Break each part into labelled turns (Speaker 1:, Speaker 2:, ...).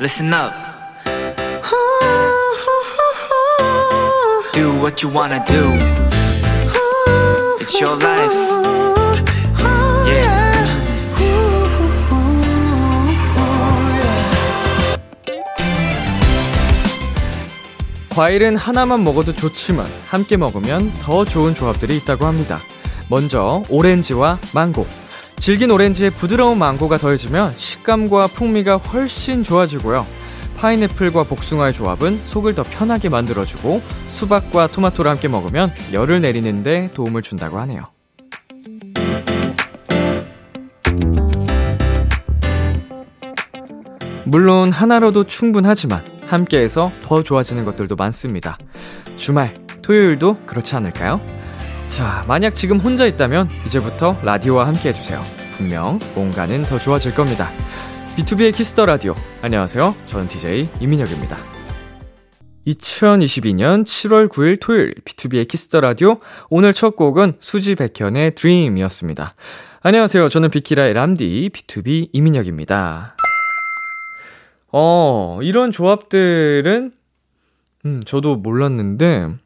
Speaker 1: listen up. Do what you wanna do. It's your life. Yeah.
Speaker 2: 과일은 하나만 먹어도 좋지만 함께 먹으면 더 좋은 조합들이 있다고 합니다. 먼저 오렌지와 망고. 질긴 오렌지에 부드러운 망고가 더해지면 식감과 풍미가 훨씬 좋아지고요. 파인애플과 복숭아의 조합은 속을 더 편하게 만들어주고 수박과 토마토를 함께 먹으면 열을 내리는데 도움을 준다고 하네요. 물론 하나로도 충분하지만 함께해서 더 좋아지는 것들도 많습니다. 주말, 토요일도 그렇지 않을까요? 자, 만약 지금 혼자 있다면 이제부터 라디오와 함께 해주세요. 분명 뭔가는 더 좋아질 겁니다. B2B의 키스터 라디오. 안녕하세요. 저는 DJ 이민혁입니다. 2022년 7월 9일 토요일 B2B의 키스터 라디오. 오늘 첫 곡은 수지 백현의 Dream이었습니다. 안녕하세요. 저는 비키라의 람디 BTOB 이민혁입니다. 어, 이런 조합들은 음, 저도 몰랐는데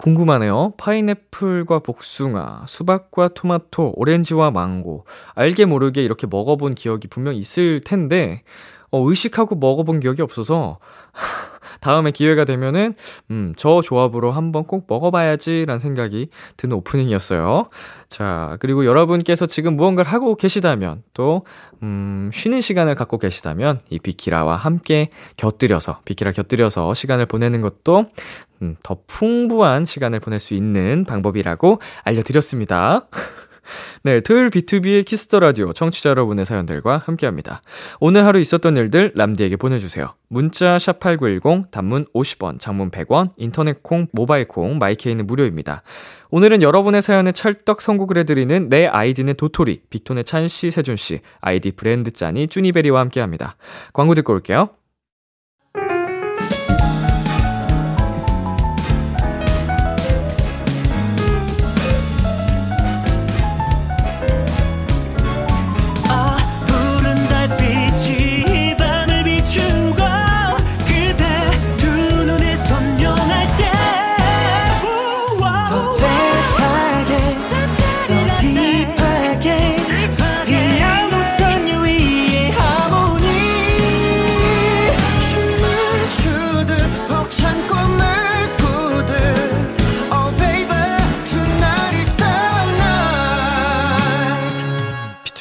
Speaker 2: 궁금하네요. 파인애플과 복숭아, 수박과 토마토, 오렌지와 망고. 알게 모르게 이렇게 먹어본 기억이 분명 있을 텐데, 어, 의식하고 먹어본 기억이 없어서, 다음에 기회가 되면은, 음, 저 조합으로 한번 꼭 먹어봐야지라는 생각이 드는 오프닝이었어요. 자, 그리고 여러분께서 지금 무언가를 하고 계시다면, 또, 음, 쉬는 시간을 갖고 계시다면, 이 비키라와 함께 곁들여서, 비키라 곁들여서 시간을 보내는 것도, 음, 더 풍부한 시간을 보낼 수 있는 방법이라고 알려드렸습니다. 네, 토요일 B2B의 키스터 라디오 청취자 여러분의 사연들과 함께합니다. 오늘 하루 있었던 일들 람디에게 보내주세요. 문자 샵 #8910 단문 50원, 장문 100원, 인터넷 콩, 모바일 콩, my K는 무료입니다. 오늘은 여러분의 사연에 찰떡 선곡을 해드리는 내 아이디는 도토리, 빅톤의 찬 씨, 세준 씨, 아이디 브랜드 짠이 쭈니베리와 함께합니다. 광고 듣고 올게요.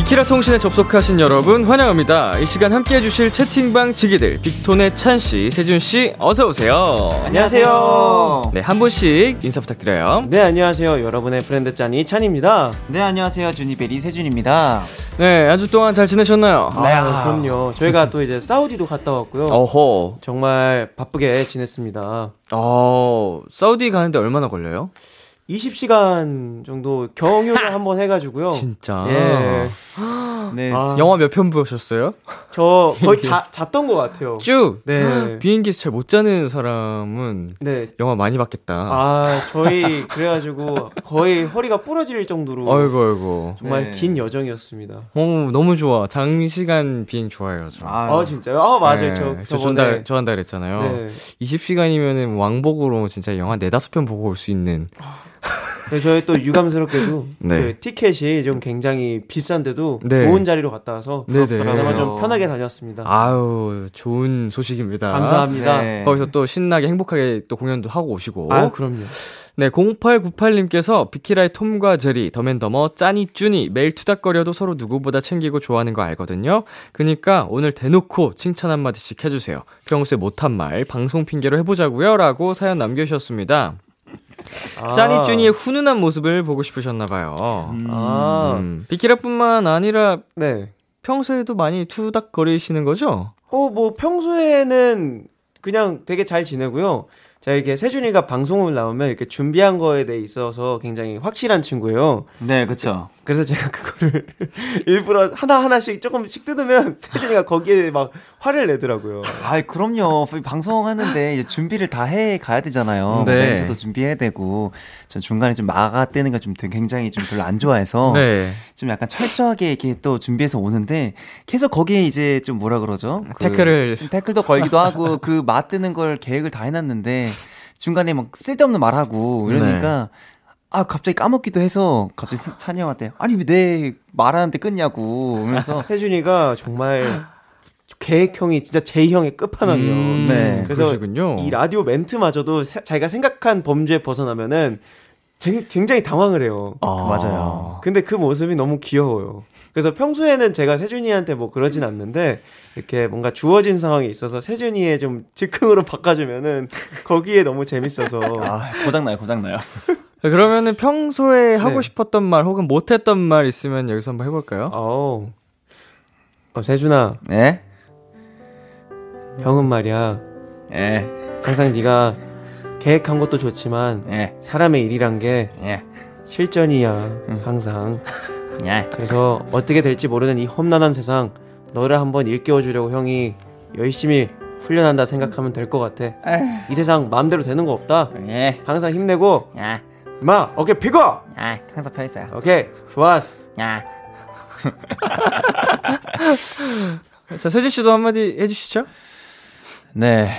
Speaker 2: 비키라 통신에 접속하신 여러분 환영합니다. 이 시간 함께 해주실 채팅방 지기들 빅톤의 찬 씨, 세준 씨 어서 오세요.
Speaker 3: 안녕하세요.
Speaker 2: 네, 한 분씩 인사 부탁드려요.
Speaker 3: 네, 안녕하세요. 여러분의 브랜드 짠이 찬입니다.
Speaker 4: 네, 안녕하세요. 주니베리 세준입니다.
Speaker 2: 네, 한 주 동안 잘 지내셨나요?
Speaker 3: 네, 아, 그럼요. 저희가 또 이제 사우디도 갔다 왔고요.
Speaker 2: 어허.
Speaker 3: 정말 바쁘게 지냈습니다.
Speaker 2: 어, 사우디 가는데 얼마나 걸려요?
Speaker 3: 20시간 정도 경유를 한번 해가지고요.
Speaker 2: 진짜.
Speaker 3: 예.
Speaker 4: 네.
Speaker 3: 아,
Speaker 2: 영화 몇 편 보셨어요?
Speaker 3: 저 거의 자, 잤던 것 같아요.
Speaker 2: 쭉.
Speaker 3: 네.
Speaker 2: 비행기에서 잘 못 자는 사람은
Speaker 3: 네.
Speaker 2: 영화 많이 봤겠다.
Speaker 3: 아, 저희 그래가지고 거의 허리가 부러질 정도로
Speaker 2: 아이고 아이고.
Speaker 3: 정말
Speaker 4: 네.
Speaker 3: 긴 여정이었습니다.
Speaker 2: 어, 너무 좋아. 장시간 비행 좋아해요, 저.
Speaker 3: 아, 진짜요? 아, 맞아요.
Speaker 2: 네,
Speaker 3: 저,
Speaker 2: 저
Speaker 3: 저번에-
Speaker 2: 좋아한다, 좋아한다 그랬잖아요.
Speaker 3: 네.
Speaker 2: 20시간이면은 왕복으로 진짜 영화 네 다섯 편 보고 올 수 있는.
Speaker 3: 네, 저희 또 유감스럽게도
Speaker 2: 네.
Speaker 3: 그 티켓이 좀 굉장히 비싼데도
Speaker 2: 네.
Speaker 3: 좋은 자리로 갔다 와서
Speaker 2: 네네.
Speaker 3: 그나마 좀 편하게 다녔습니다.
Speaker 2: 아유, 좋은 소식입니다.
Speaker 3: 감사합니다.
Speaker 4: 네.
Speaker 2: 거기서 또 신나게 행복하게 또 공연도 하고 오시고.
Speaker 3: 아, 그럼요.
Speaker 2: 네, 0898님께서 비키라의 톰과 제리, 더맨더머, 짜니, 쭈니 매일 투닥거려도 서로 누구보다 챙기고 좋아하는 거 알거든요. 그니까 오늘 대놓고 칭찬 한마디씩 해주세요. 평소에 못한 말, 방송 핑계로 해보자고요. 라고 사연 남겨주셨습니다.
Speaker 3: 아.
Speaker 2: 짜니, 쭈니의 훈훈한 모습을 보고 싶으셨나 봐요.
Speaker 3: 아,
Speaker 2: 음, 비키라뿐만 아니라
Speaker 3: 네.
Speaker 2: 평소에도 많이 투닥거리시는 거죠?
Speaker 3: 어, 뭐 평소에는 그냥 되게 잘 지내고요. 제가 이렇게 세준이가 방송을 나오면 이렇게 준비한 거에 대해 있어서 굉장히 확실한 친구예요.
Speaker 4: 네, 그쵸.
Speaker 3: 그래서 제가 그거를 일부러 하나하나씩 조금씩 뜯으면 세준이가 거기에 막 화를 내더라고요.
Speaker 4: 아이, 그럼요. 방송하는데 이제 준비를 다 해 가야 되잖아요.
Speaker 2: 네.
Speaker 4: 멘트도 준비해야 되고. 전 중간에 좀 막아 뜨는 걸 좀 굉장히 좀 별로 안 좋아해서.
Speaker 2: 네.
Speaker 4: 좀 약간 철저하게 이렇게 또 준비해서 오는데 계속 거기에 이제 좀 뭐라 그러죠? 그
Speaker 2: 태클을.
Speaker 4: 좀 태클도 걸기도 하고 그 맞 뜨는 걸 계획을 다 해놨는데 중간에 막 쓸데없는 말하고 이러니까 아 갑자기 까먹기도 해서 갑자기 찬이 형한테 아니 왜 내 말하는데 끊냐고 그러면서
Speaker 3: 세준이가 정말 계획형이 진짜 J형의 끝판왕이에요.
Speaker 2: 음,
Speaker 4: 네.
Speaker 3: 그래서
Speaker 2: 그러시군요.
Speaker 3: 이 라디오 멘트마저도 세- 자기가 생각한 범주에 벗어나면은 쟁- 굉장히 당황을 해요.
Speaker 2: 아,
Speaker 4: 맞아요.
Speaker 3: 근데 그 모습이 너무 귀여워요. 그래서 평소에는 제가 세준이한테 뭐 그러진 않는데 이렇게 뭔가 주어진 상황이 있어서 세준이의 좀 즉흥으로 바꿔주면은 거기에 너무 재밌어서
Speaker 4: 아 고장나요 고장나요
Speaker 2: 네, 그러면은 평소에 하고
Speaker 3: 네.
Speaker 2: 싶었던 말 혹은 못했던 말 있으면 여기서 한번 해볼까요?
Speaker 3: 어우. 어, 세준아.
Speaker 4: 네?
Speaker 3: 형은 말이야.
Speaker 4: 예,
Speaker 3: 항상 네가 계획한 것도 좋지만
Speaker 4: 예,
Speaker 3: 사람의 일이란 게
Speaker 4: 예,
Speaker 3: 실전이야 항상.
Speaker 4: 예.
Speaker 3: 그래서 어떻게 될지 모르는 이 험난한 세상 너를 한번 일깨워 주려고 형이 열심히 훈련한다 생각하면 될 것 같아. 이 세상 마음대로 되는 거 없다?
Speaker 4: 예,
Speaker 3: 항상 힘내고
Speaker 4: 야,
Speaker 3: 마 어깨 펴고
Speaker 4: 야, 항상 펴 있어요.
Speaker 3: 오케이 좋았어
Speaker 4: 야,
Speaker 2: 자, 세준 씨도 한마디 해주시죠.
Speaker 4: 네,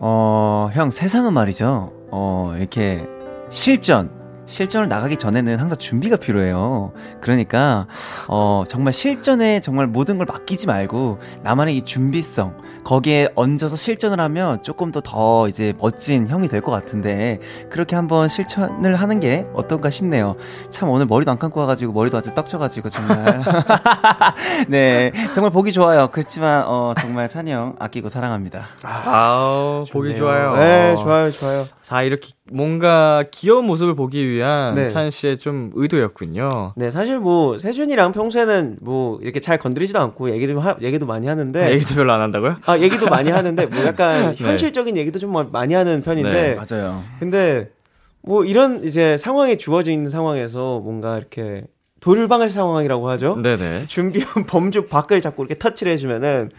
Speaker 4: 어, 형 세상은 말이죠. 어, 이렇게 실전. 실전을 나가기 전에는 항상 준비가 필요해요. 그러니까, 어, 정말 실전에 정말 모든 걸 맡기지 말고, 나만의 이 준비성, 거기에 얹어서 실전을 하면 조금 더 더 이제 멋진 형이 될 것 같은데, 그렇게 한번 실천을 하는 게 어떤가 싶네요. 참 오늘 머리도 안 감고 와가지고, 머리도 아주 떡쳐가지고, 정말. 네, 정말 보기 좋아요. 그렇지만, 어, 정말 찬이 형 아끼고 사랑합니다.
Speaker 2: 아우, 보기 좋아요.
Speaker 3: 네 좋아요 좋아요
Speaker 2: 자, 이렇게 뭔가 귀여운 모습을 보기 위한
Speaker 3: 네.
Speaker 2: 찬 씨의 좀 의도였군요.
Speaker 3: 네 사실 뭐 세준이랑 평소에는 뭐 이렇게 잘 건드리지도 않고 얘기 좀 하, 얘기도 많이 하는데
Speaker 2: 얘기도 별로 안 한다고요?
Speaker 3: 아 얘기도 많이 하는데 뭐 약간
Speaker 2: 네.
Speaker 3: 현실적인 얘기도 좀 많이 하는 편인데
Speaker 2: 네,
Speaker 4: 맞아요.
Speaker 3: 근데 뭐 이런 이제 상황이 주어져 있는 상황에서 뭔가 이렇게 돌방을 상황이라고 하죠.
Speaker 2: 네네.
Speaker 3: 준비한 범주 밖을 자꾸 이렇게 터치를 해주면은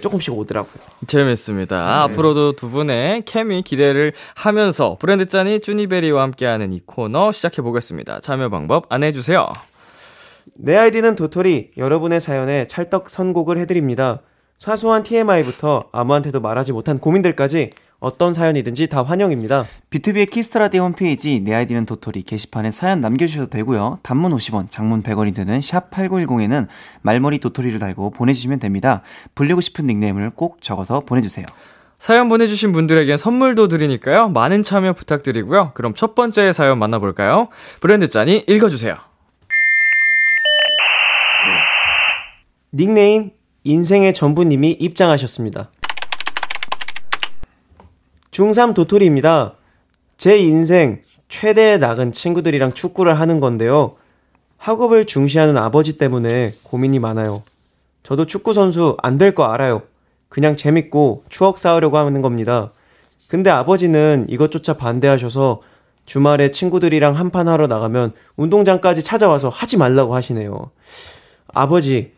Speaker 3: 조금씩 오더라고요.
Speaker 2: 재밌습니다. 앞으로도 두 분의 케미 기대를 하면서 브랜드 짠이 쭈니베리와 함께하는 이 코너 시작해 보겠습니다. 참여 방법 안내해 주세요.
Speaker 3: 내 아이디는 도토리 여러분의 사연에 찰떡 선곡을 해드립니다. 사소한 TMI부터 아무한테도 말하지 못한 고민들까지 어떤 사연이든지 다 환영입니다.
Speaker 4: BTOB의 Kiss the Radio 홈페이지 내 아이디는 도토리 게시판에 사연 남겨주셔도 되고요. 단문 50원, 장문 100원이 드는 샵 8910에는 말머리 도토리를 달고 보내주시면 됩니다. 불리고 싶은 닉네임을 꼭 적어서 보내주세요.
Speaker 2: 사연 보내주신 분들에겐 선물도 드리니까요. 많은 참여 부탁드리고요. 그럼 첫 번째 사연 만나볼까요? 브랜드 짠이 읽어주세요.
Speaker 3: 닉네임 인생의 전부님이 입장하셨습니다. 중3 도토리입니다. 제 인생 최대의 낙은 친구들이랑 축구를 하는 건데요. 학업을 중시하는 아버지 때문에 고민이 많아요. 저도 축구 선수 안 될 거 알아요. 그냥 재밌고 추억 쌓으려고 하는 겁니다. 근데 아버지는 이것조차 반대하셔서 주말에 친구들이랑 한판 하러 나가면 운동장까지 찾아와서 하지 말라고 하시네요. 아버지,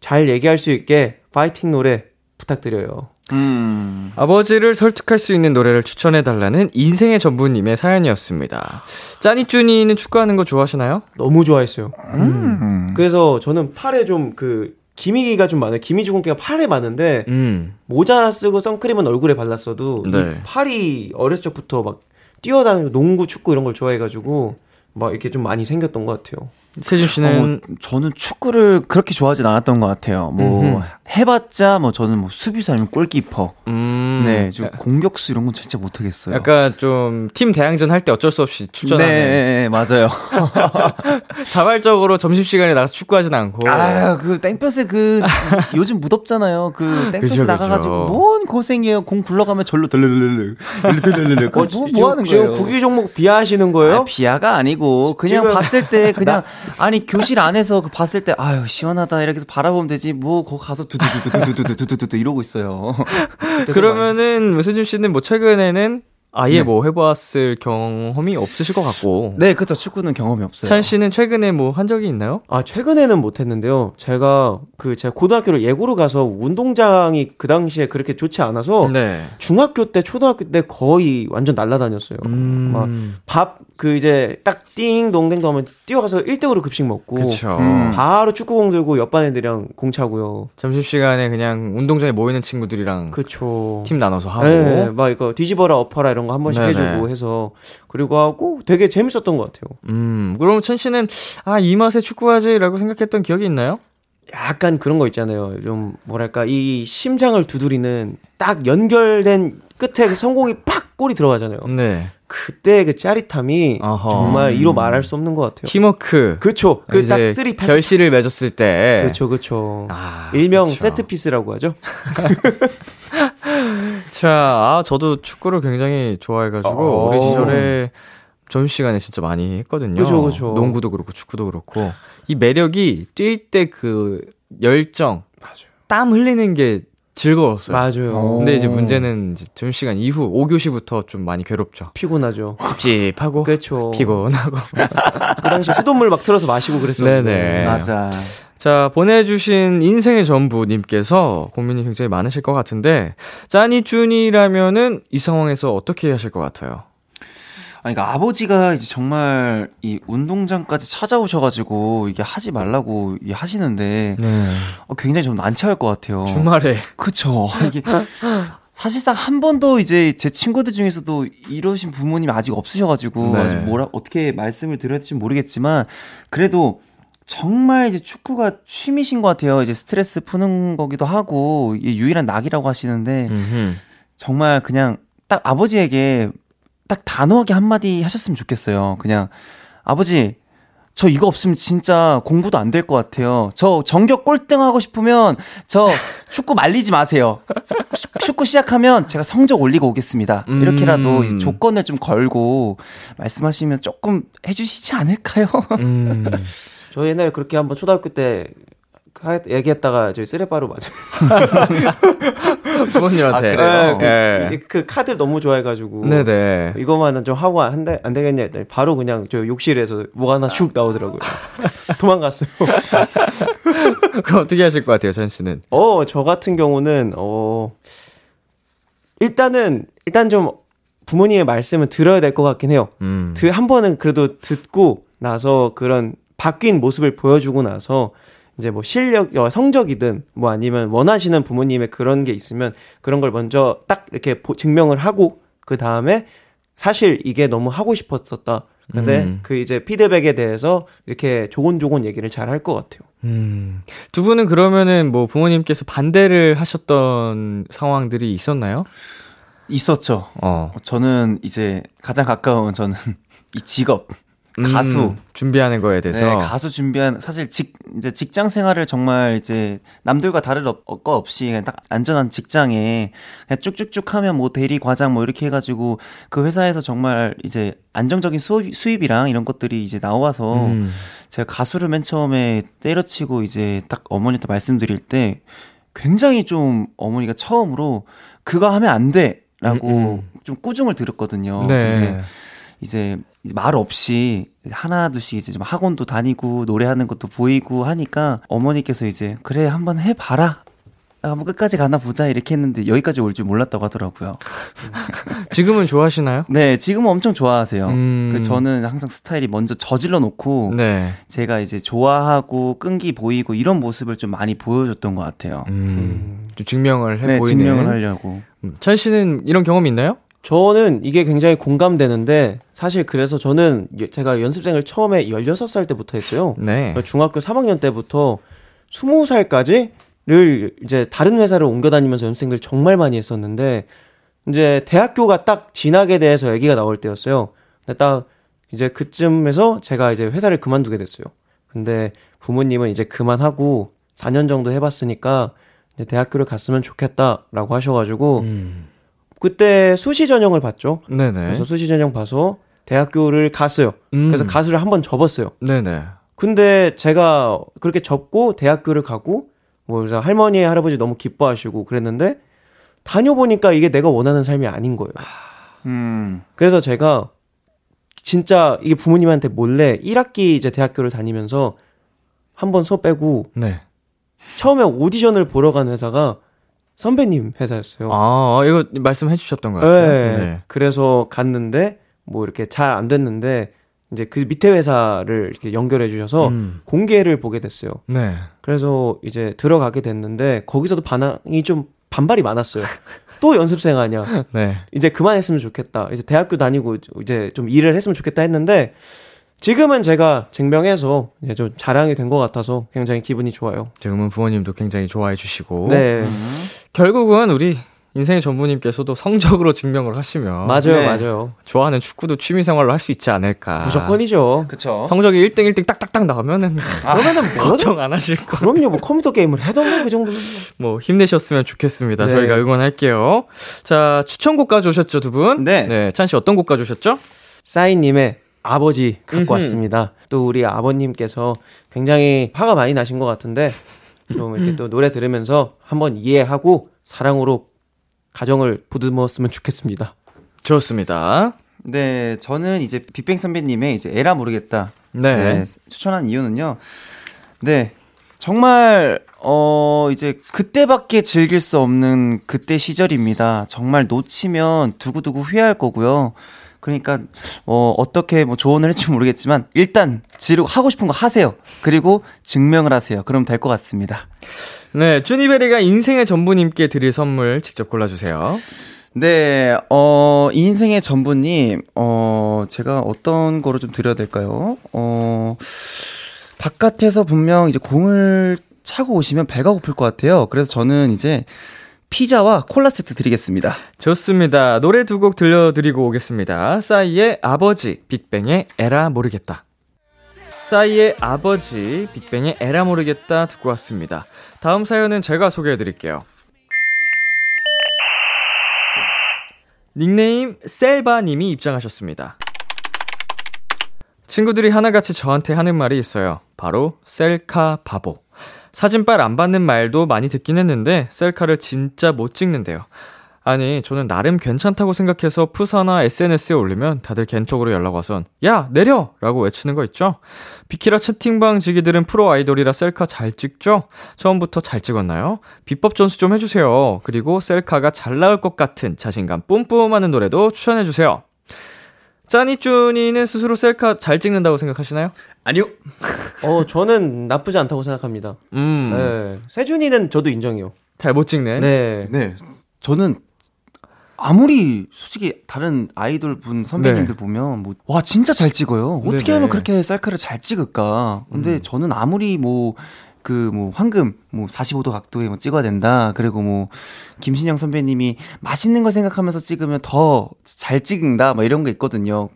Speaker 3: 잘 얘기할 수 있게 파이팅 노래 부탁드려요.
Speaker 4: 음,
Speaker 2: 아버지를 설득할 수 있는 노래를 추천해달라는 인생의 전부님의 사연이었습니다. 짜니쭈니는 축구하는 거 좋아하시나요?
Speaker 3: 너무 좋아했어요.
Speaker 4: 음.
Speaker 3: 그래서 저는 팔에 좀그 기미가 좀 많아요. 기미주근깨가 팔에 많은데
Speaker 2: 음.
Speaker 3: 모자 쓰고 선크림은 얼굴에 발랐어도 이
Speaker 2: 네.
Speaker 3: 팔이 어렸을 적부터 막 뛰어다니고 농구, 축구 이런 걸 좋아해가지고 막 이렇게 좀 많이 생겼던 것 같아요.
Speaker 2: 세준 씨는
Speaker 4: 어, 저는 축구를 그렇게 좋아하진 않았던 것 같아요. 뭐
Speaker 2: 음흠.
Speaker 4: 해봤자 뭐 저는 뭐 수비수 아니면 골키퍼.
Speaker 2: 음,
Speaker 4: 네, 좀 공격수 이런 건 진짜 못하겠어요.
Speaker 2: 약간 좀 팀 대항전 할 때 어쩔 수 없이 출전하는
Speaker 4: 네, 맞아요.
Speaker 2: 자발적으로 점심 시간에 나가서 축구하진 않고
Speaker 4: 아유, 그 땡볕에 그 요즘 무덥잖아요. 그 땡볕에 나가가지고. 뭔 고생이에요. 공 굴러가면 절로 들르르르 들르르르. 뭐, 뭐, 뭐 하는
Speaker 3: 지금
Speaker 4: 거예요?
Speaker 3: 구기 종목 비하하시는 거예요?
Speaker 4: 아, 비하가 아니고 그냥
Speaker 3: 지금-
Speaker 4: 봤을 때 그냥 아니 교실 안에서 그 봤을 때 아유 시원하다 이렇게 해서 바라보면 되지 뭐 거기 가서 두두두두두두두두두두 이러고 있어요.
Speaker 2: 그러면은 세준 씨는 뭐 최근에는 아예
Speaker 4: 네.
Speaker 2: 뭐 해봤을 경험이 없으실 것 같고.
Speaker 4: 네, 그쵸. 축구는 경험이 없어요.
Speaker 2: 찬 씨는 최근에 뭐 한 적이 있나요?
Speaker 3: 아, 최근에는 못 했는데요. 제가 그 제가 고등학교를 예고로 가서 운동장이 그 당시에 그렇게 좋지 않아서
Speaker 2: 네.
Speaker 3: 중학교 때, 초등학교 때 거의 완전 날라다녔어요.
Speaker 2: 음.
Speaker 3: 막밥그 이제 딱 띵동댕도 하면 뛰어가서 1등으로 급식 먹고
Speaker 2: 그쵸.
Speaker 4: 음.
Speaker 3: 바로 축구공 들고 옆반 애들이랑 공 차고요.
Speaker 2: 점심 시간에 그냥 운동장에 모이는 친구들이랑
Speaker 3: 그쵸.
Speaker 2: 팀 나눠서 하고.
Speaker 3: 네, 막 이거 뒤집어라 엎어라 이런 거 한 번씩
Speaker 2: 네네.
Speaker 3: 해주고 해서 그리고 하고 되게 재밌었던 것 같아요.
Speaker 2: 음, 그럼 찬 씨는 아, 이 맛에 축구하지라고 생각했던 기억이 있나요?
Speaker 3: 약간 그런 거 있잖아요. 좀 뭐랄까 이 심장을 두드리는 딱 연결된 끝에 그 성공이 팍 골이 들어가잖아요.
Speaker 2: 네.
Speaker 3: 그때 그 짜릿함이
Speaker 2: 어허.
Speaker 3: 정말 이루 말할 수 없는 것 같아요.
Speaker 2: 팀워크.
Speaker 3: 그쵸. 그딱
Speaker 2: 이제
Speaker 3: three 패스.
Speaker 2: 결실을 맺었을 때.
Speaker 3: 그쵸, 그쵸.
Speaker 2: 아,
Speaker 3: 일명
Speaker 2: 그쵸.
Speaker 3: set piece라고 하죠.
Speaker 2: 자, 아, 저도 축구를 굉장히 좋아해가지고,
Speaker 3: 어.
Speaker 2: 우리 시절에 점심시간에 진짜 많이 했거든요.
Speaker 3: 그죠, 그죠.
Speaker 2: 농구도 그렇고, 축구도 그렇고. 이 매력이 뛸 때 그 열정, 땀 흘리는 게 즐거웠어요.
Speaker 3: 맞아요.
Speaker 2: 근데 이제 문제는 이제 점심시간 이후 5교시부터 좀 많이 괴롭죠.
Speaker 3: 피곤하죠.
Speaker 2: 찝찝하고,
Speaker 3: 그쵸.
Speaker 2: 피곤하고.
Speaker 3: 그 당시 수돗물 막 틀어서 마시고 그랬었는데.
Speaker 2: 네네.
Speaker 4: 맞아.
Speaker 2: 자, 보내주신 인생의 전부님께서 고민이 굉장히 많으실 것 같은데, 짜니쭈니라면은 이 상황에서 어떻게 하실 것 같아요?
Speaker 4: 아니, 그러니까 아버지가 이제 정말 이 운동장까지 찾아오셔가지고 이게 하지 말라고 이게 하시는데 어, 굉장히 좀 난처할 것 같아요.
Speaker 2: 네. 주말에.
Speaker 4: 그쵸. 이게 사실상 한 번도 이제 제 친구들 중에서도 이러신 부모님이 아직 없으셔가지고
Speaker 2: 네.
Speaker 4: 아직 뭐라 어떻게 말씀을 드려야 될지 모르겠지만 그래도 정말 이제 축구가 취미신 것 같아요. 이제 스트레스 푸는 거기도 하고 유일한 낙이라고 하시는데
Speaker 2: 음흠.
Speaker 4: 정말 그냥 딱 아버지에게 딱 단호하게 한마디 하셨으면 좋겠어요. 그냥 아버지 저 이거 없으면 진짜 공부도 안 될 것 같아요. 저 전격 꼴등 하고 싶으면 저 축구 말리지 마세요. 축- 축구 시작하면 제가 성적 올리고 오겠습니다. 이렇게라도 이 조건을 좀 걸고 말씀하시면 조금 해주시지 않을까요?
Speaker 2: 음.
Speaker 3: 저 옛날에 그렇게 한번 초등학교 때 하- 얘기했다가 저희 쓰레빠로 맞아요.
Speaker 2: 부모님한테.
Speaker 3: 네, 그,
Speaker 2: 예.
Speaker 3: 그 카드 너무 좋아해가지고.
Speaker 2: 네네.
Speaker 3: 이거만은 좀 하고 안, 돼, 안 되겠냐 했더니 바로 그냥 저 욕실에서 뭐 하나 슉 나오더라고요. 도망갔어요.
Speaker 2: 그럼 어떻게 하실 것 같아요, 전 씨는?
Speaker 3: 어, 저 같은 경우는, 어, 일단은, 일단 좀 부모님의 말씀을 들어야 될 것 같긴 해요.
Speaker 2: 음.
Speaker 3: 드, 한 번은 그래도 듣고 나서 그런 바뀐 모습을 보여주고 나서 이제 뭐 실력, 어, 성적이든 뭐 아니면 원하시는 부모님의 그런 게 있으면 그런 걸 먼저 딱 이렇게 보- 증명을 하고 그 다음에 사실 이게 너무 하고 싶었었다. 근데
Speaker 2: 음.
Speaker 3: 그 이제 피드백에 대해서 이렇게 조곤조곤 얘기를 잘 할 것 같아요.
Speaker 2: 음. 두 분은 그러면은 뭐 부모님께서 반대를 하셨던 상황들이 있었나요?
Speaker 4: 있었죠.
Speaker 2: 어.
Speaker 4: 저는 이제 가장 가까운 저는 이 직업 가수
Speaker 2: 음, 준비하는 거에 대해서.
Speaker 4: 네, 가수 준비한 사실 직 이제 직장 생활을 정말 이제 남들과 다를 업- 거 없이 그냥 딱 안전한 직장에 그냥 쭉쭉쭉 하면 뭐 대리 과장 뭐 이렇게 해가지고 그 회사에서 정말 이제 안정적인 수입, 수입이랑 이런 것들이 이제 나와서
Speaker 2: 음.
Speaker 4: 제가 가수를 맨 처음에 때려치고 이제 딱 어머니한테 말씀드릴 때 굉장히 좀 어머니가 처음으로 그거 하면 안 돼라고
Speaker 2: 음, 음.
Speaker 4: 좀 꾸중을 들었거든요. 근데
Speaker 2: 네.
Speaker 4: 이제 말 없이 하나둘씩 이제 좀 학원도 다니고 노래하는 것도 보이고 하니까 어머니께서 이제 그래 한번 해봐라. 한번 끝까지 가나 보자 이렇게 했는데 여기까지 올 줄 몰랐다고 하더라고요.
Speaker 2: 지금은 좋아하시나요?
Speaker 4: 네, 지금은 엄청 좋아하세요.
Speaker 2: 음.
Speaker 4: 그 저는 항상 스타일이 먼저 저질러 놓고
Speaker 2: 네.
Speaker 4: 제가 이제 좋아하고 끈기 보이고 이런 모습을 좀 많이 보여줬던 것 같아요.
Speaker 2: 음. 좀 증명을 해
Speaker 4: 네,
Speaker 2: 보이는.
Speaker 4: 증명을 하려고.
Speaker 2: 음. 천 씨는 이런 경험 있나요?
Speaker 3: 저는 이게 굉장히 공감되는데 사실 그래서 저는 예- 제가 연습생을 처음에 16살 때부터 했어요.
Speaker 2: 네.
Speaker 3: 중학교 3학년 때부터 20살까지를 이제 다른 회사를 옮겨 다니면서 연습생들 정말 많이 했었는데 이제 대학교가 딱 진학에 대해서 얘기가 나올 때였어요. 근데 딱 이제 그쯤에서 제가 이제 회사를 그만두게 됐어요. 근데 부모님은 이제 그만하고 4년 정도 해봤으니까 이제 대학교를 갔으면 좋겠다라고 하셔가지고
Speaker 2: 음.
Speaker 3: 그때 수시 전형을 봤죠.
Speaker 2: 네네.
Speaker 3: 그래서 수시 전형 봐서 대학교를 갔어요.
Speaker 2: 음.
Speaker 3: 그래서 가수를 한 번 접었어요.
Speaker 2: 네네.
Speaker 3: 근데 제가 그렇게 접고 대학교를 가고 뭐 그래서 할머니 할아버지 너무 기뻐하시고 그랬는데 다녀보니까 이게 내가 원하는 삶이 아닌 거예요.
Speaker 4: 음.
Speaker 3: 그래서 제가 진짜 이게 부모님한테 몰래 1학기 이제 대학교를 다니면서 한 번 수업 빼고
Speaker 2: 네.
Speaker 3: 처음에 오디션을 보러 간 회사가 선배님 회사였어요.
Speaker 2: 아, 이거 말씀해 주셨던 것 같아요.
Speaker 3: 네.
Speaker 2: 네.
Speaker 3: 그래서 갔는데 뭐 이렇게 잘 안 됐는데 이제 그 밑에 회사를 이렇게 연결해 주셔서
Speaker 2: 음.
Speaker 3: 공개를 보게 됐어요.
Speaker 2: 네.
Speaker 3: 그래서 이제 들어가게 됐는데 거기서도 반항이 좀 반발이 많았어요. 또 연습생 아니야.
Speaker 2: 네.
Speaker 3: 이제 그만했으면 좋겠다. 이제 대학교 다니고 이제 좀 일을 했으면 좋겠다 했는데 지금은 제가 증명해서 이제 좀 자랑이 된 것 같아서 굉장히 기분이 좋아요.
Speaker 2: 지금은 부모님도 굉장히 좋아해 주시고.
Speaker 3: 네.
Speaker 2: 결국은 우리 인생의 전부님께서도 성적으로 증명을 하시면
Speaker 3: 맞아요,
Speaker 4: 네.
Speaker 3: 맞아요.
Speaker 2: 좋아하는 축구도 취미 생활로 할 수 있지 않을까.
Speaker 3: 무조건이죠.
Speaker 4: 그쵸.
Speaker 2: 성적이 1등 1등 딱딱딱 나가면은
Speaker 3: 그러면은 뭐
Speaker 2: 걱정 안 하실 거.
Speaker 3: 그럼요, 뭐 컴퓨터 게임을 해도 뭐그 정도는.
Speaker 2: 뭐 힘내셨으면 좋겠습니다.
Speaker 3: 네.
Speaker 2: 저희가 응원할게요. 자, 추천곡 가져오셨죠, 두 분?
Speaker 4: 네.
Speaker 2: 네, 찬 씨 어떤 곡 가져오셨죠?
Speaker 3: 싸이 님의 아버지 갖고
Speaker 2: 음흠.
Speaker 3: 왔습니다. 또 우리 아버님께서 굉장히 화가 많이 나신 것 같은데 좀 이렇게 또 노래 들으면서 한번 이해하고 사랑으로 가정을 보듬었으면 좋겠습니다.
Speaker 2: 좋습니다.
Speaker 4: 네, 저는 이제 빅뱅 선배님의 이제 에라 모르겠다.
Speaker 2: 네.
Speaker 4: 추천한 이유는요. 네. 정말 어 이제 그때밖에 즐길 수 없는 그때 시절입니다. 정말 놓치면 두고두고 후회할 거고요. 그러니까 어 어떻게 뭐 조언을 할지 모르겠지만 일단 지르고 하고 싶은 거 하세요. 그리고 증명을 하세요. 그럼 될 것 같습니다.
Speaker 2: 네, 쭈니베리가 인생의 전부님께 드릴 선물 직접 골라주세요.
Speaker 4: 네, 어, 인생의 전부님, 어, 제가 어떤 거로 좀 드려야 될까요? 어, 바깥에서 분명 이제 공을 차고 오시면 배가 고플 것 같아요. 그래서 저는 이제 피자와 콜라 세트 드리겠습니다.
Speaker 2: 좋습니다. 노래 두 곡 들려드리고 오겠습니다. 싸이의 아버지, 빅뱅의 에라 모르겠다. 싸이의 아버지, 빅뱅의 에라 모르겠다 듣고 왔습니다. 다음 사연은 제가 소개해드릴게요. 닉네임 셀바님이 입장하셨습니다. 친구들이 하나같이 저한테 하는 말이 있어요. 바로 셀카 바보. 사진빨 안 받는 말도 많이 듣긴 했는데 셀카를 진짜 못 찍는데요. 아니 저는 나름 괜찮다고 생각해서 푸사나 SNS에 올리면 다들 겐톡으로 연락 와선 야 내려! 라고 외치는 거 있죠? 비키라 채팅방 지기들은 프로 아이돌이라 셀카 잘 찍죠? 처음부터 잘 찍었나요? 비법 전수 좀 해주세요. 그리고 셀카가 잘 나올 것 같은 자신감 뿜뿜하는 노래도 추천해주세요. 짜니쭈니는 스스로 셀카 잘 찍는다고 생각하시나요?
Speaker 4: 아니요.
Speaker 3: 어, 저는 나쁘지 않다고 생각합니다.
Speaker 2: 음,
Speaker 3: 네. 세준이는 저도 인정해요.
Speaker 2: 잘 못 찍는.
Speaker 3: 네.
Speaker 4: 네. 저는 아무리 솔직히 다른 아이돌 분 선배님들 보면 뭐 와 진짜 잘 찍어요. 어떻게
Speaker 2: 네네.
Speaker 4: 하면 그렇게 셀카를 잘 찍을까? 근데 저는 아무리 뭐그 뭐 황금 뭐 45도 각도에 뭐 찍어야 된다. 그리고 뭐 김신영 선배님이 맛있는 걸 생각하면서 찍으면 더 잘 찍는다. 뭐 이런 게 있거든요.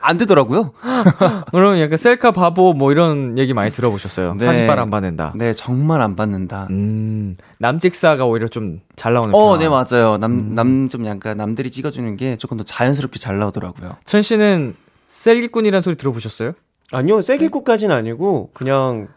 Speaker 4: 안 되더라고요.
Speaker 2: 그럼 약간 셀카 바보 뭐 이런 얘기 많이 들어보셨어요.
Speaker 4: 네.
Speaker 2: 사진빨 안 받는다.
Speaker 4: 네, 정말 안 받는다.
Speaker 2: 음, 남직사가 오히려 좀 잘 나오는
Speaker 4: 어,
Speaker 2: 편.
Speaker 4: 네, 맞아요. 남, 남, 좀 약간 남들이 찍어주는 게 조금 더 자연스럽게 잘 나오더라고요.
Speaker 2: 천 씨는 셀기꾼이라는 소리 들어보셨어요?
Speaker 3: 아니요, 세기국까지는 아니고, 그냥,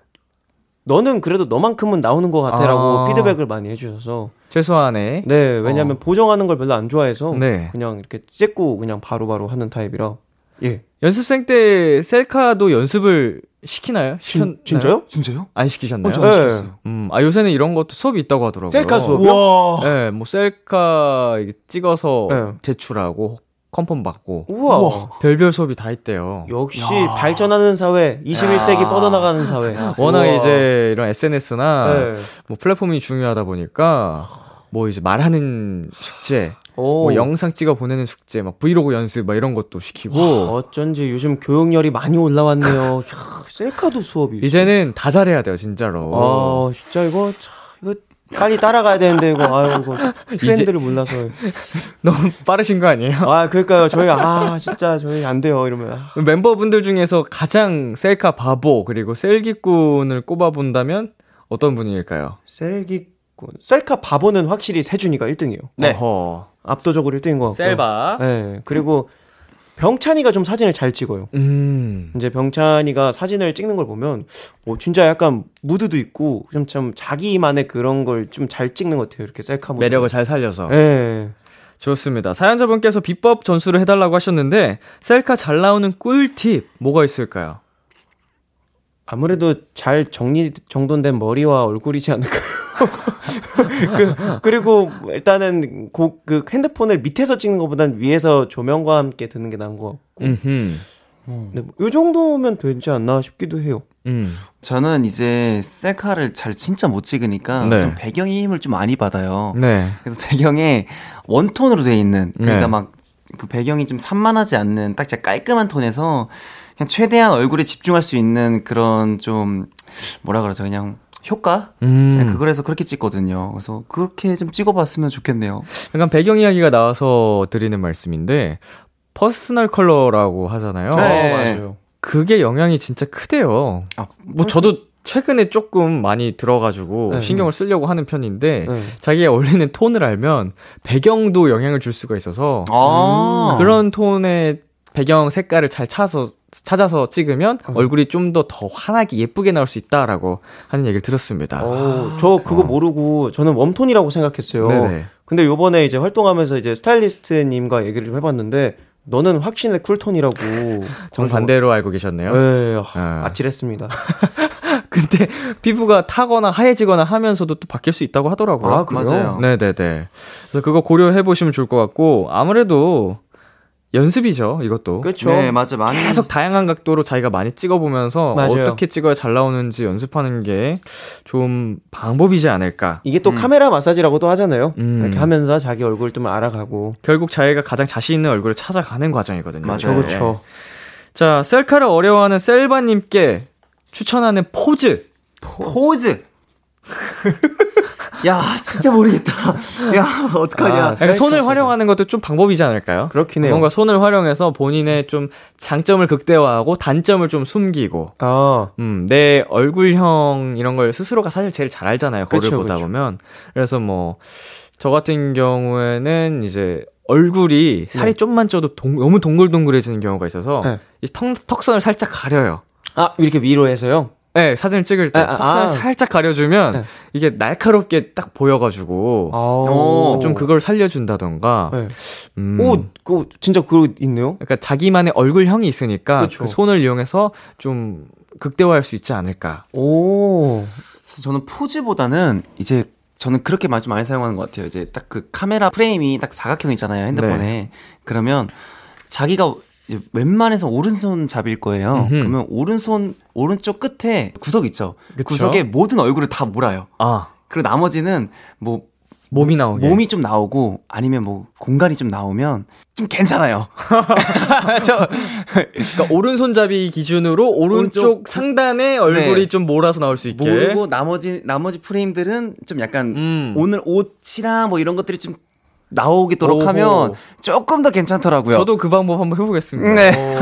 Speaker 3: 너는 그래도 너만큼은 나오는 것 같아라고
Speaker 2: 아.
Speaker 3: 피드백을 많이 해주셔서.
Speaker 2: 최소한의.
Speaker 3: 네, 왜냐면
Speaker 2: 어.
Speaker 3: 보정하는 걸 별로 안 좋아해서.
Speaker 2: 네.
Speaker 3: 그냥 이렇게 찍고 그냥 바로바로 하는 타입이라. 예.
Speaker 2: 연습생 때 셀카도 연습을 시키나요? 시켰나요?
Speaker 3: 진짜요?
Speaker 4: 진짜요?
Speaker 2: 안 시키셨나요?
Speaker 3: 어, 저안 시켰어요.
Speaker 2: 음, 아, 요새는 이런 것도 수업이 있다고 하더라고요.
Speaker 3: 셀카 수업이요?
Speaker 4: 와.
Speaker 2: 네, 뭐 셀카 찍어서
Speaker 3: 네.
Speaker 2: 제출하고 컨펌 받고
Speaker 3: 우와.
Speaker 4: 우와.
Speaker 2: 별별 수업이 다 있대요.
Speaker 3: 역시 발전하는 사회, 21세기 뻗어나가는 사회.
Speaker 2: 워낙
Speaker 3: 우와.
Speaker 2: 이제 이런 SNS나
Speaker 3: 네.
Speaker 2: 뭐 플랫폼이 중요하다 보니까 뭐 이제 말하는 숙제,
Speaker 3: 오.
Speaker 2: 뭐 영상 찍어 보내는 숙제, 막 브이로그 연습 막 이런 것도 시키고
Speaker 3: 어쩐지 요즘 교육열이 많이 올라왔네요. 이야, 셀카도 수업이.
Speaker 2: 이제는 다 잘해야 돼요, 진짜로.
Speaker 3: 아, 진짜 이거, 참, 이거 빨리 따라가야 되는데, 이거, 아유, 이거 트렌드를 몰라서.
Speaker 2: 너무 빠르신 거 아니에요?
Speaker 3: 아, 그러니까요. 저희가, 아, 진짜 저희 안 돼요. 이러면. 아,
Speaker 2: 멤버분들 중에서 가장 셀카 바보 그리고 셀기꾼을 꼽아본다면 어떤 분일까요?
Speaker 3: 셀기꾼. 셀카 바보는 확실히 세준이가 1등이에요.
Speaker 4: 네.
Speaker 2: 어허.
Speaker 3: 압도적으로 1등인 것 같고.
Speaker 2: 셀바.
Speaker 3: 네. 그리고 병찬이가 좀 사진을 잘 찍어요.
Speaker 2: 음.
Speaker 3: 이제 병찬이가 사진을 찍는 걸 보면 어, 진짜 약간 무드도 있고 좀, 좀 자기만의 그런 걸 좀 잘 찍는 것 같아요. 이렇게 셀카 무드.
Speaker 2: 매력을 잘 살려서.
Speaker 3: 예.
Speaker 2: 좋습니다. 사연자분께서 비법 전수를 해달라고 하셨는데, 셀카 잘 나오는 꿀팁, 뭐가 있을까요?
Speaker 3: 아무래도 잘 정리 정돈된 머리와 얼굴이지 않을까요? 그, 그리고 일단은 고, 그 핸드폰을 밑에서 찍는 것보단 위에서 조명과 함께 드는 게 나은 것 같고.
Speaker 2: 음흠.
Speaker 3: 네, 뭐이 정도면 되지 않나 싶기도 해요.
Speaker 2: 음.
Speaker 4: 저는 이제 셀카를 잘 진짜 못 찍으니까
Speaker 2: 네.
Speaker 4: 좀 배경의 힘을 좀 많이 받아요.
Speaker 2: 네.
Speaker 4: 그래서 배경에 원톤으로 돼 있는 그러니까
Speaker 2: 네.
Speaker 4: 막그 배경이 좀 산만하지 않는 딱 진짜 깔끔한 톤에서 그냥 최대한 얼굴에 집중할 수 있는 그런 좀 뭐라 그러죠 그냥 효과
Speaker 2: 음.
Speaker 4: 네, 그걸 해서 그렇게 찍거든요. 그래서 그렇게 좀 찍어봤으면 좋겠네요.
Speaker 2: 약간 배경 이야기가 나와서 드리는 말씀인데, personal color라고 하잖아요.
Speaker 4: 네.
Speaker 3: 어, 맞아요.
Speaker 2: 그게 영향이 진짜 크대요.
Speaker 4: 아,
Speaker 2: 뭐 저도 최근에 조금 많이 들어가지고
Speaker 3: 네.
Speaker 2: 신경을 쓰려고 하는 편인데
Speaker 3: 네.
Speaker 2: 자기가 어울리는 톤을 알면 배경도 영향을 줄 수가 있어서
Speaker 4: 아.
Speaker 2: 그런 톤의 배경 색깔을 잘 찾아서 찾아서 찍으면
Speaker 3: 어.
Speaker 2: 얼굴이 좀 더 더 환하게 예쁘게 나올 수 있다라고 하는 얘기를 들었습니다.
Speaker 3: 어, 저 그거
Speaker 2: 어.
Speaker 3: 모르고 저는 웜톤이라고 생각했어요.
Speaker 2: 네네.
Speaker 3: 근데 요번에 이제 활동하면서 이제 스타일리스트님과 얘기를 좀 해봤는데 너는 확신의 쿨톤이라고
Speaker 2: 정 반대로 알고 계셨네요.
Speaker 3: 네,
Speaker 2: 아.
Speaker 3: 아찔했습니다.
Speaker 2: 근데 피부가 타거나 하얘지거나 하면서도 또 바뀔 수 있다고 하더라고요.
Speaker 3: 아, 그래요?
Speaker 4: 맞아요.
Speaker 2: 네네네. 그래서 그거 고려해 보시면 좋을 것 같고 아무래도 연습이죠. 이것도.
Speaker 3: 그렇죠.
Speaker 4: 네, 맞아. 많이
Speaker 2: 계속 다양한 각도로 자기가 많이 찍어 보면서
Speaker 3: 맞아요.
Speaker 2: 어떻게 찍어야 잘 나오는지 연습하는 게 좀 방법이지 않을까.
Speaker 3: 이게 또
Speaker 4: 음.
Speaker 3: 카메라 마사지라고도 하잖아요.
Speaker 2: 음.
Speaker 3: 이렇게 하면서 자기 얼굴 좀 알아가고.
Speaker 2: 결국 자기가 가장 자신 있는 얼굴을 찾아가는 과정이거든요.
Speaker 4: 맞아요.
Speaker 3: 저 그렇죠.
Speaker 2: 자, 셀카를 어려워하는 셀바 님께 추천하는 포즈.
Speaker 4: 포즈. 야, 진짜 모르겠다. 야, 어떡하냐.
Speaker 3: 아,
Speaker 2: 약간 손을 활용하는 것도 좀 방법이지 않을까요?
Speaker 3: 그렇긴 해요.
Speaker 2: 뭔가 손을 활용해서 본인의 좀 장점을 극대화하고 단점을 좀 숨기고,
Speaker 3: 아,
Speaker 2: 음, 내 얼굴형 이런 걸 스스로가 사실 제일 잘 알잖아요. 거울을
Speaker 3: 그쵸,
Speaker 2: 보다
Speaker 3: 그쵸.
Speaker 2: 보면. 그래서 뭐, 저 같은 경우에는 이제 얼굴이 살이
Speaker 3: 네.
Speaker 2: 좀만 쪄도 동- 너무 동글동글해지는 경우가 있어서,
Speaker 3: 네.
Speaker 2: 이 턱, 턱선을 살짝 가려요.
Speaker 3: 아 이렇게 위로 해서요.
Speaker 2: 네, 사진을 찍을 때
Speaker 3: 아, 아,
Speaker 2: 턱선을
Speaker 3: 아.
Speaker 2: 살짝 가려주면
Speaker 3: 네.
Speaker 2: 이게 날카롭게 딱 보여가지고
Speaker 3: 아,
Speaker 2: 좀 그걸 살려준다던가.
Speaker 3: 네.
Speaker 2: 음,
Speaker 3: 오, 그 진짜 그거 있네요.
Speaker 2: 그러니까 자기만의 얼굴형이 있으니까
Speaker 3: 그쵸.
Speaker 2: 그 손을 이용해서 좀 극대화할 수 있지 않을까.
Speaker 3: 오,
Speaker 4: 저는 포즈보다는 이제 저는 그렇게 말좀 많이 사용하는 것 같아요. 이제 딱 그 카메라 프레임이 딱 사각형이잖아요. 핸드폰에.
Speaker 2: 네.
Speaker 4: 그러면 자기가 웬만해서 오른손 잡일 거예요.
Speaker 2: 음흠.
Speaker 4: 그러면 오른손 오른쪽 끝에 구석 있죠.
Speaker 2: 그쵸.
Speaker 4: 구석에 모든 얼굴을 다 몰아요.
Speaker 2: 아
Speaker 4: 그리고 나머지는 뭐
Speaker 2: 몸이 나오게.
Speaker 4: 몸이 좀 나오고 아니면 뭐 공간이 좀 나오면 좀 괜찮아요. 저
Speaker 2: 그러니까 오른손잡이 기준으로 오른쪽,
Speaker 4: 오른쪽
Speaker 2: 상단에 얼굴이
Speaker 4: 네.
Speaker 2: 좀 몰아서 나올 수 있게.
Speaker 4: 모르고 나머지 나머지 프레임들은 좀 약간
Speaker 2: 음.
Speaker 4: 오늘 옷이랑 뭐 이런 것들이 좀 나오도록
Speaker 3: 오호.
Speaker 4: 하면 조금 더 괜찮더라고요.
Speaker 2: 저도 그 방법 한번 해보겠습니다.
Speaker 4: 네.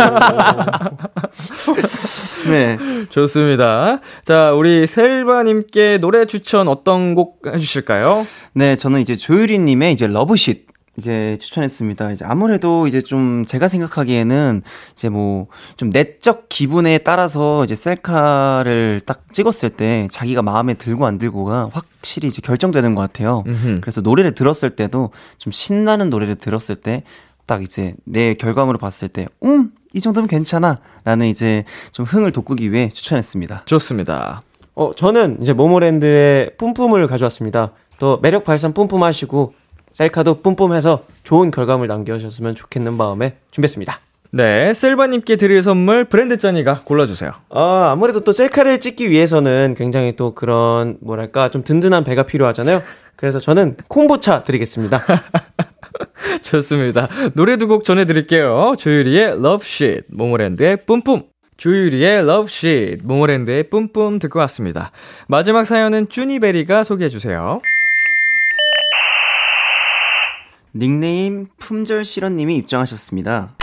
Speaker 4: 네.
Speaker 2: 좋습니다. 자, 우리 셀바님께 노래 추천 어떤 곡 해주실까요?
Speaker 4: 네, 저는 이제 조유리님의 이제 러브쉿 이제 추천했습니다. 이제 아무래도 이제 좀 제가 생각하기에는 이제 뭐 좀 내적 기분에 따라서 이제 셀카를 딱 찍었을 때 자기가 마음에 들고 안 들고가 확실히 이제 결정되는 것 같아요.
Speaker 2: 음흠.
Speaker 4: 그래서 노래를 들었을 때도 좀 신나는 노래를 들었을 때 딱 이제 내 결과물을 봤을 때, 음, 이 정도면 괜찮아. 라는 이제 좀 흥을 돋구기 위해 추천했습니다.
Speaker 2: 좋습니다.
Speaker 3: 어 저는 이제 모모랜드의 뿜뿜을 가져왔습니다. 또 매력 발산 뿜뿜 하시고 셀카도 뿜뿜해서 좋은 결과물 남겨주셨으면 좋겠는 마음에 준비했습니다.
Speaker 2: 네, 셀바님께 드릴 선물 브랜드 짠이가 골라주세요.
Speaker 3: 아, 아무래도 또 셀카를 찍기 위해서는 굉장히 또 그런, 뭐랄까, 좀 든든한 배가 필요하잖아요. 그래서 저는 콤보차 드리겠습니다.
Speaker 2: 좋습니다. 노래 두 곡 전해드릴게요. 조유리의 Love Shit, 모모랜드의 뿜뿜. 조유리의 Love Shit, 모모랜드의 뿜뿜 듣고 왔습니다. 마지막 사연은 쭈니베리가 소개해주세요.
Speaker 4: 닉네임 품절실언님이 입장하셨습니다.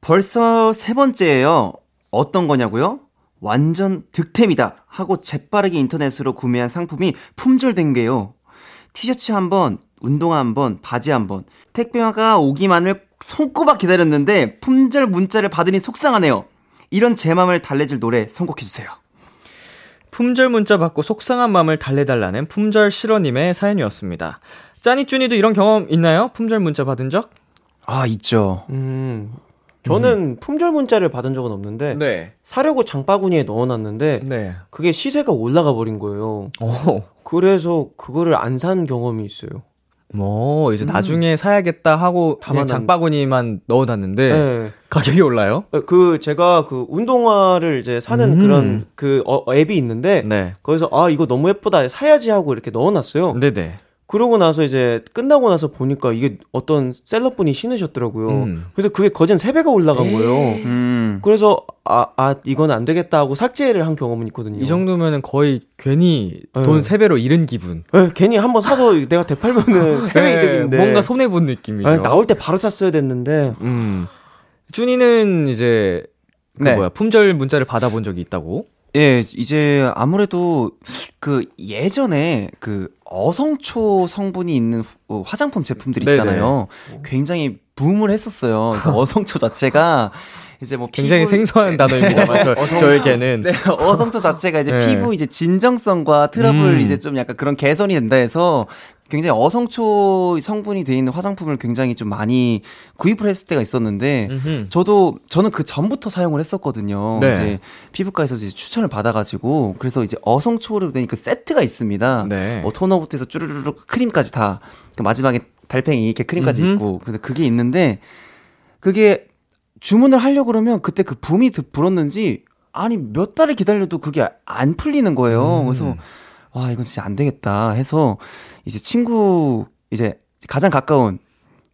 Speaker 4: 벌써 세 번째예요. 어떤 거냐고요? 완전 득템이다 하고 재빠르게 인터넷으로 구매한 상품이 품절된 게요. 티셔츠 한 번 운동화 한 번, 바지 한 번. 택배가 오기만을 손꼽아 기다렸는데 품절 문자를 받으니 속상하네요. 이런 제 맘을 달래줄 노래 선곡해주세요.
Speaker 2: 품절 문자 받고 속상한 마음을 달래달라는 품절 실어님의 사연이었습니다. 짜니쭈니도 이런 경험 있나요? 품절 문자 받은 적?
Speaker 4: 아, 있죠.
Speaker 3: 음. 저는 품절 문자를 받은 적은 없는데
Speaker 2: 네.
Speaker 3: 사려고 장바구니에 넣어놨는데
Speaker 2: 네.
Speaker 3: 그게 시세가 올라가 버린 거예요.
Speaker 2: 오.
Speaker 3: 그래서 그거를 안 산 경험이 있어요.
Speaker 2: 뭐 이제 나중에 사야겠다 하고
Speaker 3: 담아놨-
Speaker 2: 장바구니만 넣어놨는데
Speaker 3: 네.
Speaker 2: 가격이 올라요?
Speaker 3: 그 제가 그 운동화를 이제 사는
Speaker 2: 음.
Speaker 3: 그런 그 어, 앱이 있는데
Speaker 2: 네.
Speaker 3: 거기서 아 이거 너무 예쁘다 사야지 하고 이렇게 넣어놨어요.
Speaker 2: 네네.
Speaker 3: 그러고 나서 이제 끝나고 나서 보니까 이게 어떤 셀러분이 신으셨더라고요.
Speaker 2: 음.
Speaker 3: 그래서 그게 거진 3배가 올라간
Speaker 2: 에이.
Speaker 3: 거예요.
Speaker 4: 음.
Speaker 3: 그래서 아, 아 이건 안 되겠다 하고 삭제를 한 경험은 있거든요.
Speaker 2: 이 정도면은 거의 괜히
Speaker 3: 네.
Speaker 2: 돈 3배로 잃은 기분.
Speaker 3: 네, 괜히 한번 사서 내가 되팔면은 3배
Speaker 2: 네,
Speaker 3: 이득인데
Speaker 2: 뭔가 손해본 느낌이죠.
Speaker 3: 아, 나올 때 바로 샀어야 됐는데
Speaker 2: 음. 준이는 이제 그
Speaker 4: 네.
Speaker 2: 뭐야 품절 문자를 받아본 적이 있다고?
Speaker 4: 예, 이제 아무래도 그 예전에 그 어성초 성분이 있는 어, 화장품 제품들
Speaker 2: 네네.
Speaker 4: 있잖아요. 굉장히 붐을 했었어요. 그래서 어성초 자체가 이제 뭐
Speaker 2: 굉장히
Speaker 4: 피부-
Speaker 2: 생소한 단어입니다만 저, 저에게는
Speaker 4: 네, 어성초 자체가 이제
Speaker 2: 네.
Speaker 4: 피부 이제 진정성과 트러블
Speaker 2: 음.
Speaker 4: 이제 좀 약간 그런 개선이 된다 해서 굉장히 어성초 성분이 돼 있는 화장품을 굉장히 좀 많이 구입을 했을 때가 있었는데
Speaker 2: 음흠.
Speaker 4: 저도 저는 그 전부터 사용을 했었거든요.
Speaker 2: 네.
Speaker 4: 이제 피부과에서 이제 추천을 받아가지고 그래서 이제 어성초로 된 그 세트가 있습니다.
Speaker 2: 네.
Speaker 4: 뭐 토너부터 해서 쭈르르르 크림까지 다 그 마지막에 달팽이 이렇게 크림까지
Speaker 2: 음흠.
Speaker 4: 있고 근데 그게 있는데 그게 주문을 하려고 그러면 그때 그 붐이 드- 불었는지 아니 몇 달을 기다려도 그게 안 풀리는 거예요.
Speaker 2: 음.
Speaker 4: 그래서 와 이건 진짜 안 되겠다 해서 이제 친구 이제 가장 가까운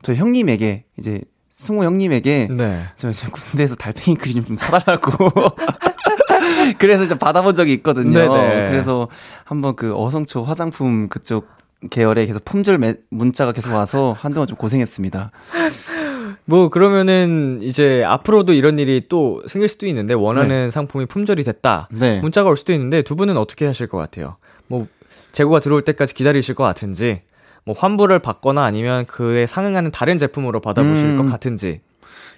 Speaker 4: 저희 형님에게 이제 승우 형님에게
Speaker 2: 네.
Speaker 4: 저 이제 군대에서 달팽이 크림 좀 사달라고. 그래서 이제 받아본 적이 있거든요.
Speaker 2: 네네.
Speaker 4: 그래서 한번 그 어성초 화장품 그쪽 계열에 계속 품절 매- 문자가 계속 와서 한동안 좀 고생했습니다.
Speaker 2: 뭐 그러면은 이제 앞으로도 이런 일이 또 생길 수도 있는데 원하는 상품이 품절이 됐다.
Speaker 4: 네.
Speaker 2: 문자가 올 수도 있는데 두 분은 어떻게 하실 것 같아요? 뭐 재고가 들어올 때까지 기다리실 것 같은지 뭐 환불을 받거나 아니면 그에 상응하는 다른 제품으로 받아보실
Speaker 4: 음.
Speaker 2: 것 같은지.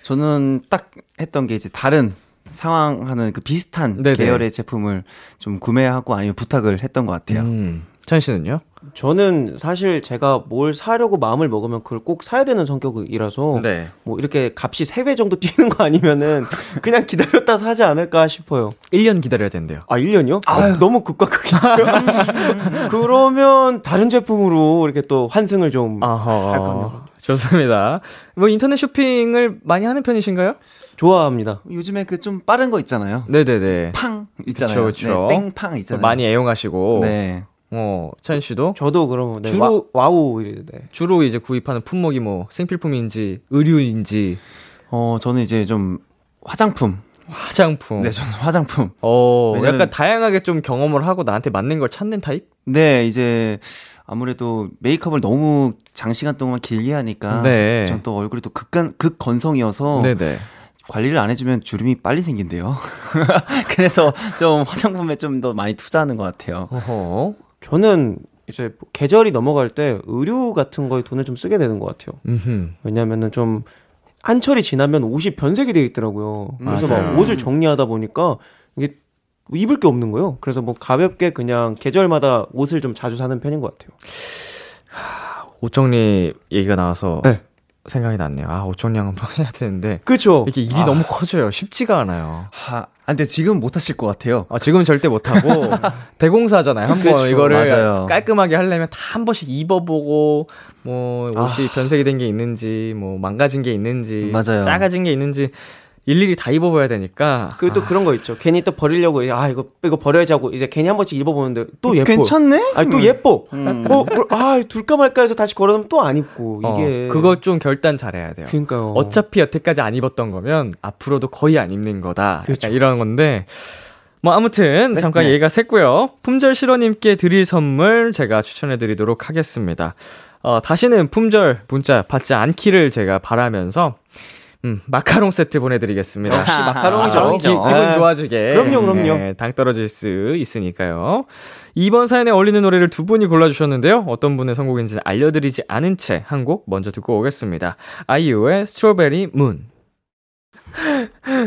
Speaker 4: 저는 딱 했던 게 이제 다른 상황하는 그 비슷한
Speaker 2: 네네.
Speaker 4: 계열의 제품을 좀 구매하고 아니면 부탁을 했던 것 같아요.
Speaker 2: 음. 찬 씨는요?
Speaker 3: 저는 사실 제가 뭘 사려고 마음을 먹으면 그걸 꼭 사야 되는 성격이라서
Speaker 2: 네.
Speaker 3: 뭐 이렇게 값이 3배 정도 뛰는 거 아니면은 그냥 기다렸다 사지 않을까 싶어요.
Speaker 2: 1년 기다려야 된대요.
Speaker 3: 아, 1년이요? 아, 너무 극과 극인데요? 그러면 다른 제품으로 이렇게 또 환승을 좀 할. 겁니다.
Speaker 2: 좋습니다. 뭐 인터넷 쇼핑을 많이 하는 편이신가요?
Speaker 3: 좋아합니다.
Speaker 4: 요즘에 그 좀 빠른 거 있잖아요.
Speaker 2: 네네네.
Speaker 4: 팡 있잖아요.
Speaker 2: 그쵸, 그쵸.
Speaker 4: 네, 땡팡 있잖아요.
Speaker 2: 많이 애용하시고.
Speaker 4: 네.
Speaker 2: 어, 찬 씨도
Speaker 3: 저도 그럼 네,
Speaker 2: 주로-
Speaker 3: 와, 와우 이래 네.
Speaker 2: 주로 이제 구입하는 품목이 뭐 생필품인지 의류인지
Speaker 4: 어, 저는 이제 좀 화장품.
Speaker 2: 화장품.
Speaker 4: 네, 저는 화장품.
Speaker 2: 어,
Speaker 4: 왜냐면-
Speaker 2: 약간 다양하게 좀 경험을 하고 나한테 맞는 걸 찾는 타입?
Speaker 4: 네, 이제 아무래도 메이크업을 너무 장시간 동안 길게 하니까
Speaker 2: 네.
Speaker 4: 전또 얼굴이 또 극간 극건성이어서
Speaker 2: 네네.
Speaker 4: 관리를 안 해주면 주름이 빨리 생긴대요. 그래서 좀 화장품에 좀 더 많이 투자하는 것 같아요.
Speaker 2: 어허.
Speaker 3: 저는 이제 계절이 넘어갈 때 의류 같은 거에 돈을 좀 쓰게 되는 것 같아요.
Speaker 2: 음흠.
Speaker 3: 왜냐면은 좀 한철이 지나면 옷이 변색이 되어 있더라고요. 그래서
Speaker 2: 맞아요.
Speaker 3: 막 옷을 정리하다 보니까 이게 입을 게 없는 거예요. 그래서 뭐 가볍게 그냥 계절마다 옷을 좀 자주 사는 편인 것 같아요.
Speaker 2: 옷 정리 얘기가 나와서
Speaker 3: 네.
Speaker 2: 생각이 났네요. 아, 옷 정리 한번 해야 되는데.
Speaker 3: 그렇죠.
Speaker 2: 이게 일이 너무 커져요. 쉽지가 않아요.
Speaker 4: 하, 아, 근데 지금 못 하실 것 같아요.
Speaker 2: 아, 지금은 절대 못 하고, 대공사잖아요. 한번
Speaker 4: 그쵸,
Speaker 2: 이거를
Speaker 4: 맞아요.
Speaker 2: 깔끔하게 하려면 다 한 번씩 입어보고, 뭐, 옷이 변색이 된 게 있는지, 뭐, 망가진 게 있는지,
Speaker 4: 맞아요.
Speaker 2: 작아진 게 있는지, 일일이 다 입어봐야 되니까.
Speaker 3: 그리고 또 그런 거 있죠. 괜히 또 버리려고 아 이거 이거 버려야지 하고 이제 괜히 한 번씩 입어보는데 또 예뻐.
Speaker 4: 괜찮네?
Speaker 3: 아니 또 예뻐.
Speaker 4: 음.
Speaker 3: 어, 뭐, 아 둘까 말까 해서 다시 걸어놓으면 또 안 입고
Speaker 2: 어,
Speaker 3: 이게.
Speaker 2: 그거 좀 결단 잘해야 돼요.
Speaker 3: 그러니까요.
Speaker 2: 어차피 여태까지 안 입었던 거면 앞으로도 거의 안 입는 거다.
Speaker 3: 그렇죠.
Speaker 2: 이런 건데. 뭐 아무튼 잠깐
Speaker 4: 네.
Speaker 2: 얘기가 샜고요. 품절 실어님께 드릴 선물 제가 추천해 드리도록 하겠습니다. 어, 다시는 품절 문자 받지 않기를 제가 바라면서 음, 마카롱 세트 보내드리겠습니다.
Speaker 3: 역시 마카롱이죠.
Speaker 2: 아, 기, 기분
Speaker 3: 네.
Speaker 2: 좋아지게.
Speaker 3: 그럼요, 그럼요.
Speaker 2: 네, 당 떨어질 수 있으니까요. 이번 사연에 어울리는 노래를 두 분이 골라주셨는데요. 어떤 분의 선곡인지 알려드리지 않은 채 한 곡 먼저 듣고 오겠습니다. 아이유의 스트로베리 문.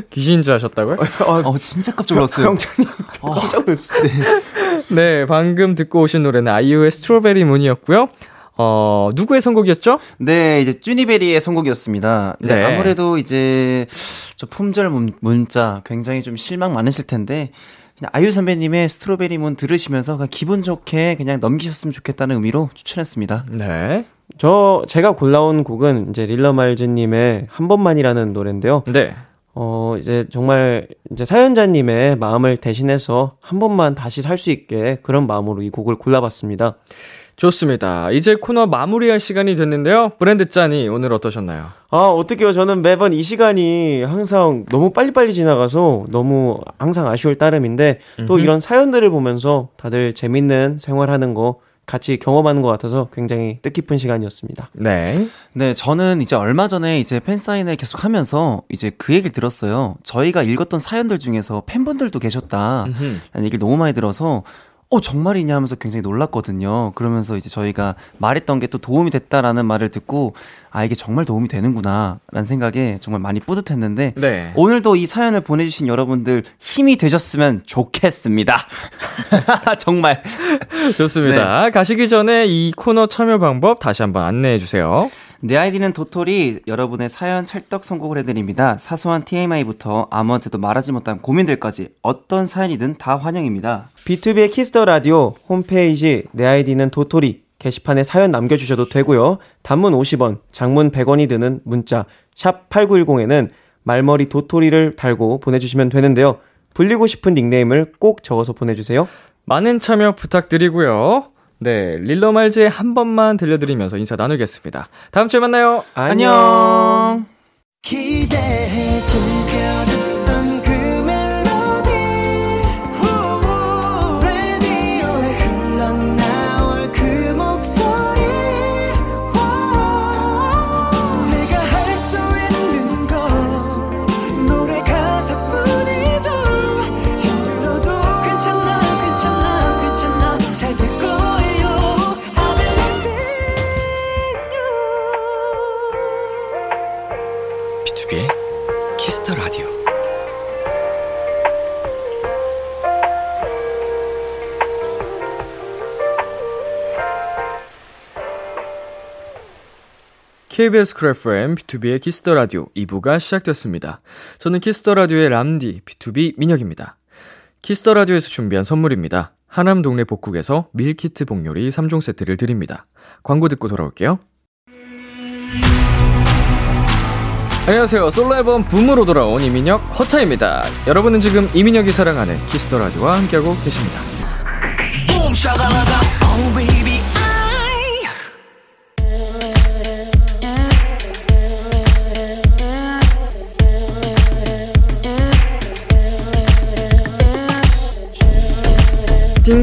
Speaker 2: 귀신인 줄 아셨다고요?
Speaker 4: 어, 진짜 깜짝 놀랐어요.
Speaker 3: 병찬이
Speaker 4: 어,
Speaker 3: 깜짝 놀랐어요.
Speaker 2: 네, 방금 듣고 오신 노래는 아이유의 스트로베리 문이었고요. 어, 누구의 선곡이었죠?
Speaker 4: 네, 이제 쭈니베리의 선곡이었습니다. 네,
Speaker 2: 네.
Speaker 4: 아무래도 이제 저 품절 문, 문자 굉장히 좀 실망 많으실 텐데 그냥 아이유 선배님의 스트로베리 문 들으시면서 그냥 기분 좋게 그냥 넘기셨으면 좋겠다는 의미로 추천했습니다.
Speaker 2: 네.
Speaker 3: 저 제가 골라온 곡은 이제 릴러 말즈 님의 한 번만이라는 노래인데요.
Speaker 2: 네.
Speaker 3: 어 이제 정말 이제 사연자님의 마음을 대신해서 한 번만 다시 살 수 있게 그런 마음으로 이 곡을 골라봤습니다.
Speaker 2: 좋습니다. 이제 코너 마무리할 시간이 됐는데요. 브랜드 짠이 오늘 어떠셨나요?
Speaker 3: 아 어떡해요 저는 매번 이 시간이 항상 너무 빨리빨리 지나가서 너무 항상 아쉬울 따름인데 또
Speaker 2: 음흠.
Speaker 3: 이런 사연들을 보면서 다들 재밌는 생활하는 거 같이 경험하는 것 같아서 굉장히 뜻깊은 시간이었습니다.
Speaker 2: 네.
Speaker 4: 네, 저는 이제 얼마 전에 이제 팬사인을 계속 하면서 이제 그 얘기를 들었어요. 저희가 읽었던 사연들 중에서 팬분들도 계셨다.
Speaker 2: 음흠.
Speaker 4: 라는 얘기를 너무 많이 들어서 어 정말이냐 하면서 굉장히 놀랐거든요. 그러면서 이제 저희가 말했던 게 또 도움이 됐다라는 말을 듣고 아 이게 정말 도움이 되는구나 라는 생각에 정말 많이 뿌듯했는데
Speaker 2: 네.
Speaker 4: 오늘도 이 사연을 보내주신 여러분들 힘이 되셨으면 좋겠습니다. 정말
Speaker 2: 좋습니다. 가시기 전에 이 코너 참여 방법 다시 한번 안내해 주세요.
Speaker 4: 내 아이디는 도토리 여러분의 사연 찰떡 선곡을 해드립니다. 사소한 TMI부터 아무한테도 말하지 못한 고민들까지 어떤 사연이든 다 환영입니다.
Speaker 3: B2B의 키스터 라디오 홈페이지 내 아이디는 도토리 게시판에 사연 남겨주셔도 되고요. 단문 50원, 장문 100원이 드는 문자 샵 8910에는 말머리 도토리를 달고 보내주시면 되는데요. 불리고 싶은 닉네임을 꼭 적어서 보내주세요.
Speaker 2: 많은 참여 부탁드리고요. 네, 릴러 말즈의 한 번만 들려드리면서 인사 나누겠습니다. 다음 주에 만나요.
Speaker 4: 안녕.
Speaker 1: 기대해 즐겨
Speaker 2: KBS 쿨 FM, B2B의 키스터 라디오 2부가 시작됐습니다. 저는 키스터 라디오의 람디, B2B 민혁입니다. Kiss the Radio에서 준비한 선물입니다. 하남 동네 복국에서 밀키트 복요리 3종 세트를 드립니다. 광고 듣고 돌아올게요. 안녕하세요. 솔로 앨범 BOOM으로 돌아온 이민혁 HUTA입니다. 여러분은 지금 이민혁이 사랑하는 Kiss the Radio와 함께하고 계십니다.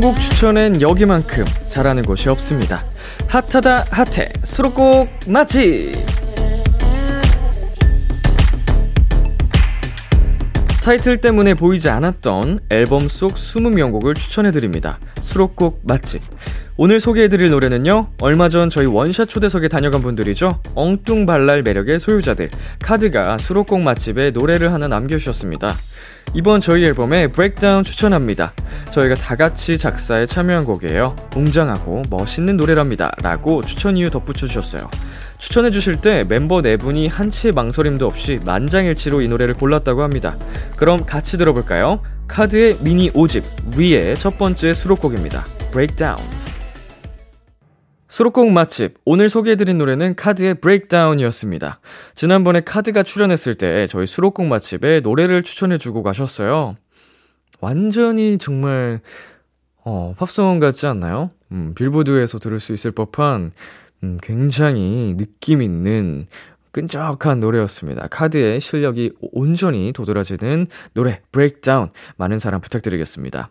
Speaker 2: 띵곡 추천엔 여기만큼 잘하는 곳이 없습니다. 핫하다 핫해 수록곡 맛집 타이틀 때문에 보이지 않았던 앨범 속 20명곡을 추천해드립니다. 수록곡 맛집. 오늘 소개해드릴 노래는요, 얼마 전 저희 원샷 초대석에 다녀간 분들이죠. 엉뚱발랄 매력의 소유자들, 카드가 수록곡 맛집에 노래를 하나 남겨주셨습니다. 이번 저희 앨범에 Break Down 추천합니다. 저희가 다 같이 작사에 참여한 곡이에요. 웅장하고 멋있는 노래랍니다. 라고 추천 이유 덧붙여 주셨어요. 추천해 주실 때 멤버 네 분이 한치의 망설임도 없이 만장일치로 이 노래를 골랐다고 합니다. 그럼 같이 들어볼까요? KARD의 미니 5집 Re의 첫 번째 수록곡입니다. Break Down. 수록곡 맛집. 오늘 소개해드린 노래는 KARD의 Break Down이었습니다. 지난번에 KARD가 출연했을 때 저희 수록곡 맛집에 노래를 추천해주고 가셨어요. 완전히 정말, 어, 팝송 같지 않나요? 음, 빌보드에서 들을 수 있을 법한, 음, 굉장히 느낌 있는, 끈적한 노래였습니다. KARD의 실력이 온전히 도드라지는 노래, Break Down. 많은 사랑 부탁드리겠습니다.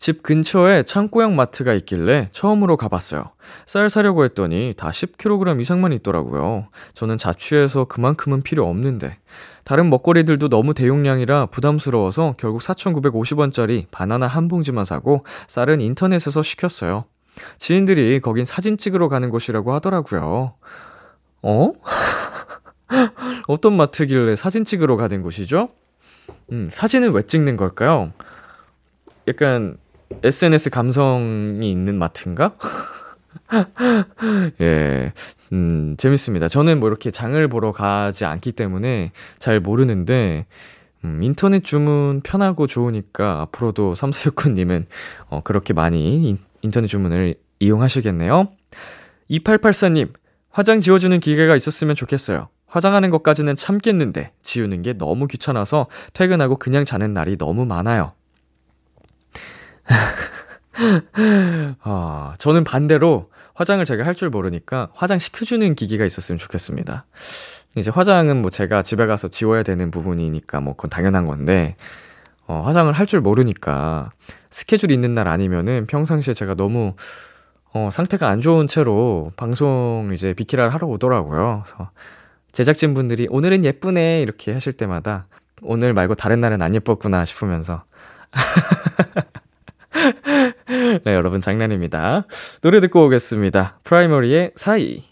Speaker 2: 집 근처에 창고형 마트가 있길래 처음으로 가봤어요. 쌀 사려고 했더니 다 10kg 이상만 있더라고요. 저는 자취해서 그만큼은 필요 없는데. 다른 먹거리들도 너무 대용량이라 부담스러워서 결국 4,950원짜리 바나나 한 봉지만 사고 쌀은 인터넷에서 시켰어요. 지인들이 거긴 사진 찍으러 가는 곳이라고 하더라고요. 어? 어떤 마트길래 사진 찍으러 가는 곳이죠? 음, 사진은 왜 찍는 걸까요? 약간 SNS 감성이 있는 마트인가? 예, 음, 재밌습니다. 저는 뭐 이렇게 장을 보러 가지 않기 때문에 잘 모르는데, 음, 인터넷 주문 편하고 좋으니까 앞으로도 3469님은 어, 그렇게 많이 인, 인터넷 주문을 이용하시겠네요. 2884님, 화장 지워주는 기계가 있었으면 좋겠어요. 화장하는 것까지는 참겠는데, 지우는 게 너무 귀찮아서 퇴근하고 그냥 자는 날이 너무 많아요. 아, 저는 반대로 화장을 제가 할 줄 모르니까 화장 시켜주는 기기가 있었으면 좋겠습니다. 이제 화장은 뭐 제가 집에 가서 지워야 되는 부분이니까 뭐 그건 당연한 건데, 어, 화장을 할 줄 모르니까 스케줄 있는 날 아니면은 평상시에 제가 너무 어, 상태가 안 좋은 채로 방송 이제 비키라를 하러 오더라고요. 그래서 제작진 분들이 오늘은 예쁘네 이렇게 하실 때마다 오늘 말고 다른 날은 안 예뻤구나 싶으면서 네, 여러분 장난입니다. 노래 듣고 오겠습니다. 프라이머리의 사이.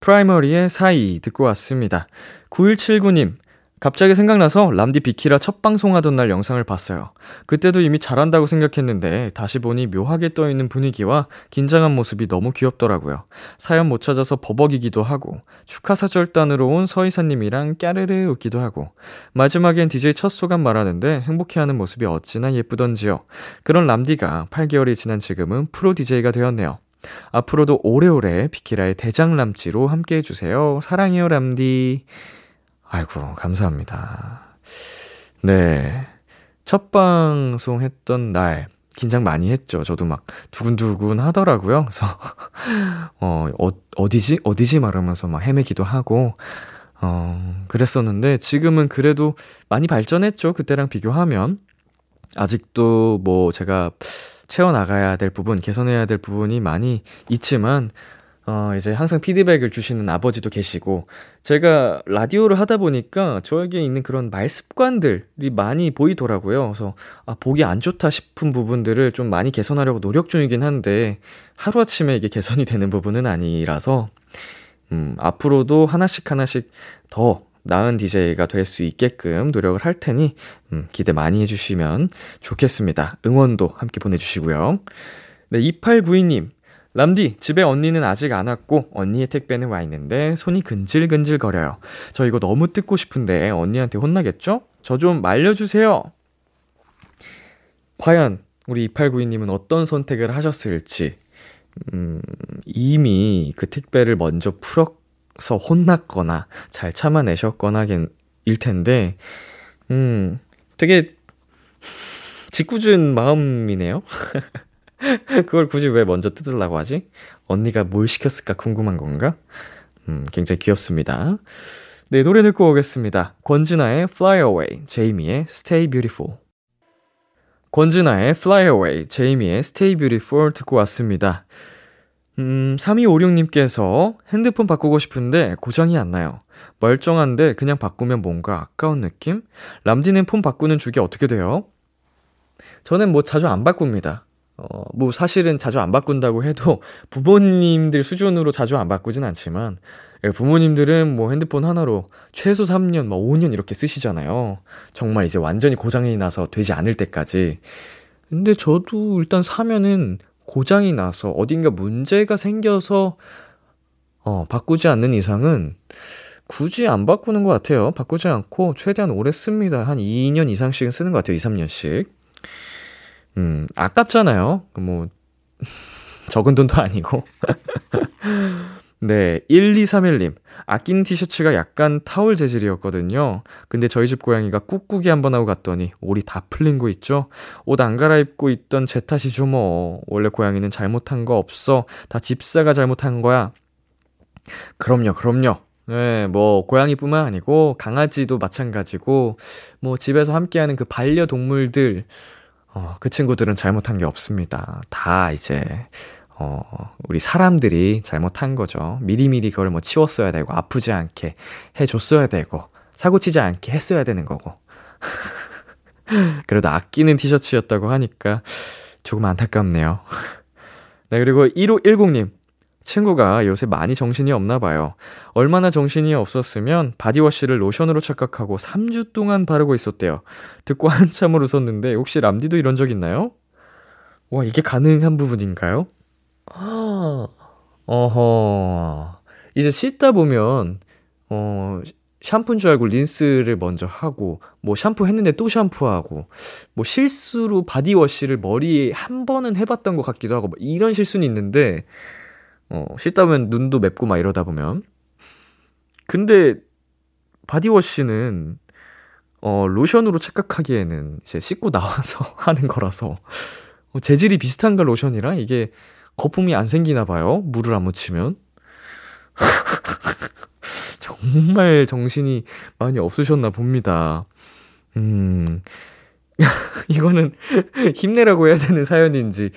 Speaker 2: 프라이머리의 사이 듣고 왔습니다. 9179님, 갑자기 생각나서 람디 비키라 첫 방송하던 날 영상을 봤어요. 그때도 이미 잘한다고 생각했는데 다시 보니 묘하게 떠있는 분위기와 긴장한 모습이 너무 귀엽더라고요. 사연 못 찾아서 버벅이기도 하고 축하 사절단으로 온 서이사님이랑 까르르 웃기도 하고 마지막엔 DJ 첫 소감 말하는데 행복해하는 모습이 어찌나 예쁘던지요. 그런 람디가 8개월이 지난 지금은 프로 DJ가 되었네요. 앞으로도 오래오래 비키라의 대장람찌로 함께 해주세요. 사랑해요 람디. 아이고, 감사합니다. 네. 첫 방송 했던 날, 긴장 많이 했죠. 저도 막 두근두근 하더라고요. 그래서, 어, 어, 어디지? 어디지? 말하면서 막 헤매기도 하고, 어, 그랬었는데, 지금은 그래도 많이 발전했죠. 그때랑 비교하면. 아직도 뭐 제가 채워나가야 될 부분, 개선해야 될 부분이 많이 있지만, 어, 이제 항상 피드백을 주시는 아버지도 계시고, 제가 라디오를 하다 보니까 저에게 있는 그런 말 습관들이 많이 보이더라고요. 그래서, 아, 보기 안 좋다 싶은 부분들을 좀 많이 개선하려고 노력 중이긴 한데, 하루아침에 이게 개선이 되는 부분은 아니라서, 음, 앞으로도 하나씩 하나씩 더 나은 DJ가 될 수 있게끔 노력을 할 테니, 음, 기대 많이 해주시면 좋겠습니다. 응원도 함께 보내주시고요. 네, 2892님. 람디, 집에 언니는 아직 안 왔고, 언니의 택배는 와 있는데, 손이 근질근질 거려요. 저 이거 너무 뜯고 싶은데, 언니한테 혼나겠죠? 저 좀 말려주세요! 과연, 우리 2892님은 어떤 선택을 하셨을지, 음, 이미 그 택배를 먼저 풀어서 혼났거나, 잘 참아내셨거나, 일 텐데, 음, 되게, 짓궂은 마음이네요? 그걸 굳이 왜 먼저 뜯으려고 하지? 언니가 뭘 시켰을까 궁금한 건가? 음, 굉장히 귀엽습니다. 네, 노래 듣고 오겠습니다. 권진아의 Fly Away, 제이미의 Stay Beautiful. 권진아의 Fly Away, 제이미의 Stay Beautiful 듣고 왔습니다. 음, 3256님께서 핸드폰 바꾸고 싶은데 고장이 안 나요. 멀쩡한데 그냥 바꾸면 뭔가 아까운 느낌? 람디는 폰 바꾸는 주기 어떻게 돼요? 저는 뭐 자주 안 바꿉니다. 어, 뭐 사실은 자주 안 바꾼다고 해도 부모님들 수준으로 자주 안 바꾸진 않지만 예, 부모님들은 뭐 핸드폰 하나로 최소 3년, 뭐 5년 이렇게 쓰시잖아요. 정말 이제 완전히 고장이 나서 되지 않을 때까지. 근데 저도 일단 사면은 고장이 나서 어딘가 문제가 생겨서 어, 바꾸지 않는 이상은 굳이 안 바꾸는 것 같아요. 바꾸지 않고 최대한 오래 씁니다. 한 2년 이상씩은 쓰는 것 같아요. 2, 3년씩. 음, 아깝잖아요. 뭐, 적은 돈도 아니고. 네, 1231님. 아끼는 티셔츠가 약간 타올 재질이었거든요. 근데 저희 집 고양이가 꾹꾹이 한번 하고 갔더니 올이 다 풀린 거 있죠? 옷 안 갈아입고 있던 제 탓이죠, 뭐. 원래 고양이는 잘못한 거 없어. 다 집사가 잘못한 거야. 그럼요, 그럼요. 네, 뭐, 고양이뿐만 아니고, 강아지도 마찬가지고, 뭐, 집에서 함께하는 그 반려동물들, 어, 그 친구들은 잘못한 게 없습니다. 다 이제, 어, 우리 사람들이 잘못한 거죠. 미리미리 그걸 뭐 치웠어야 되고, 아프지 않게 해줬어야 되고, 사고치지 않게 했어야 되는 거고. 그래도 아끼는 티셔츠였다고 하니까 조금 안타깝네요. 네, 그리고 1510님. 친구가 요새 많이 정신이 없나 봐요. 얼마나 정신이 없었으면 바디워시를 로션으로 착각하고 3주 동안 바르고 있었대요. 듣고 한참을 웃었는데 혹시 람디도 이런 적 있나요? 와, 이게 가능한 부분인가요? 어허. 이제 씻다 보면, 어, 샴푸인 줄 알고 린스를 먼저 하고, 뭐 샴푸 했는데 또 샴푸하고, 뭐 실수로 body wash를 머리에 한 번은 해봤던 것 같기도 하고, 뭐 이런 실수는 있는데, 어, 씻다 보면 눈도 맵고 막 이러다 보면. 근데, body wash는, 어, 로션으로 착각하기에는 이제 씻고 나와서 하는 거라서, 어, 재질이 비슷한가 로션이랑 이게 거품이 안 생기나 봐요. 물을 안 묻히면. 정말 정신이 많이 없으셨나 봅니다. 음, 이거는 힘내라고 해야 되는 사연인지,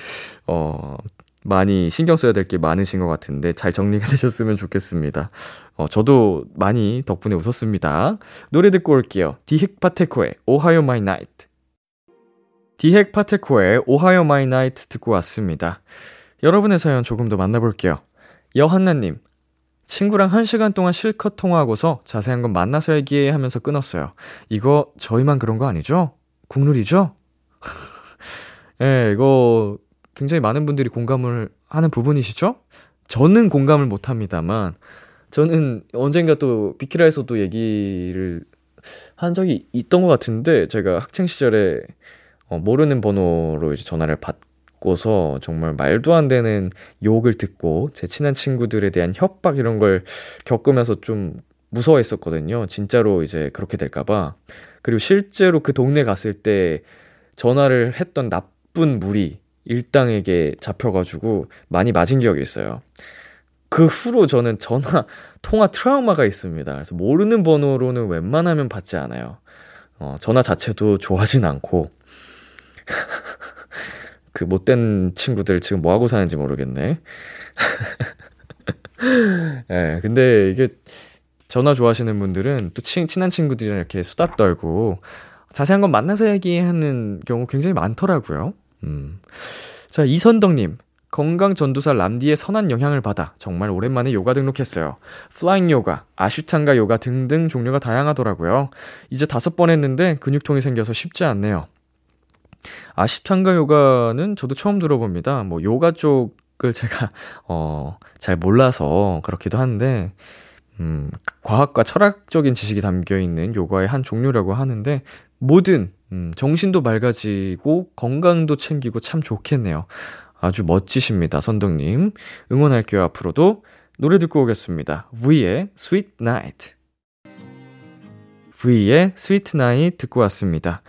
Speaker 2: 어, 많이 신경 써야 될 게 많으신 것 같은데 잘 정리가 되셨으면 좋겠습니다. 어, 저도 많이 덕분에 웃었습니다. 노래 듣고 올게요. 디핵 파테코의 OHAYO MY NIGHT. 디핵 파테코의 OHAYO MY NIGHT 듣고 왔습니다. 여러분의 사연 조금 더 만나볼게요. 여한나님, 친구랑 한 시간 동안 실컷 통화하고서 자세한 건 만나서 얘기해 하면서 끊었어요. 이거 저희만 그런 거 아니죠? 국룰이죠? 예, 네, 이거 굉장히 많은 분들이 공감을 하는 부분이시죠? 저는 공감을 못 합니다만, 저는 언젠가 또 비키라에서 도 얘기를 한 적이 있던 것 같은데, 제가 학창시절에 어, 모르는 번호로 이제 전화를 받고서 정말 말도 안 되는 욕을 듣고 제 친한 친구들에 대한 협박 이런 걸 겪으면서 좀 무서워했었거든요. 진짜로 이제 그렇게 될까봐. 그리고 실제로 그 동네 갔을 때 전화를 했던 나쁜 무리, 일당에게 잡혀가지고 많이 맞은 기억이 있어요. 그 후로 저는 전화, 통화 트라우마가 있습니다. 그래서 모르는 번호로는 웬만하면 받지 않아요. 어, 전화 자체도 좋아하진 않고. 그 못된 친구들 지금 뭐 하고 사는지 모르겠네. 예, 네, 근데 이게 전화 좋아하시는 분들은 또 친, 친한 친구들이랑 이렇게 수다 떨고 자세한 건 만나서 얘기하는 경우 굉장히 많더라고요. 음. 자, 이선덕님. 건강 전도사 람디의 선한 영향을 받아 정말 오랜만에 요가 등록했어요. 플라잉 요가, 아슈탄가 요가 등등 종류가 다양하더라고요. 이제 다섯 번 했는데 근육통이 생겨서 쉽지 않네요. 아슈탄가 요가는 저도 처음 들어봅니다. 뭐 요가 쪽을 제가 어, 잘 몰라서 그렇기도 한데 음, 과학과 철학적인 지식이 담겨 있는 요가의 한 종류라고 하는데 뭐든 음, 정신도 맑아지고 건강도 챙기고 참 좋겠네요. 아주 멋지십니다, 선덕님. 응원할게요, 앞으로도. 노래 듣고 오겠습니다. V의 Sweet Night. V의 Sweet Night 듣고 왔습니다.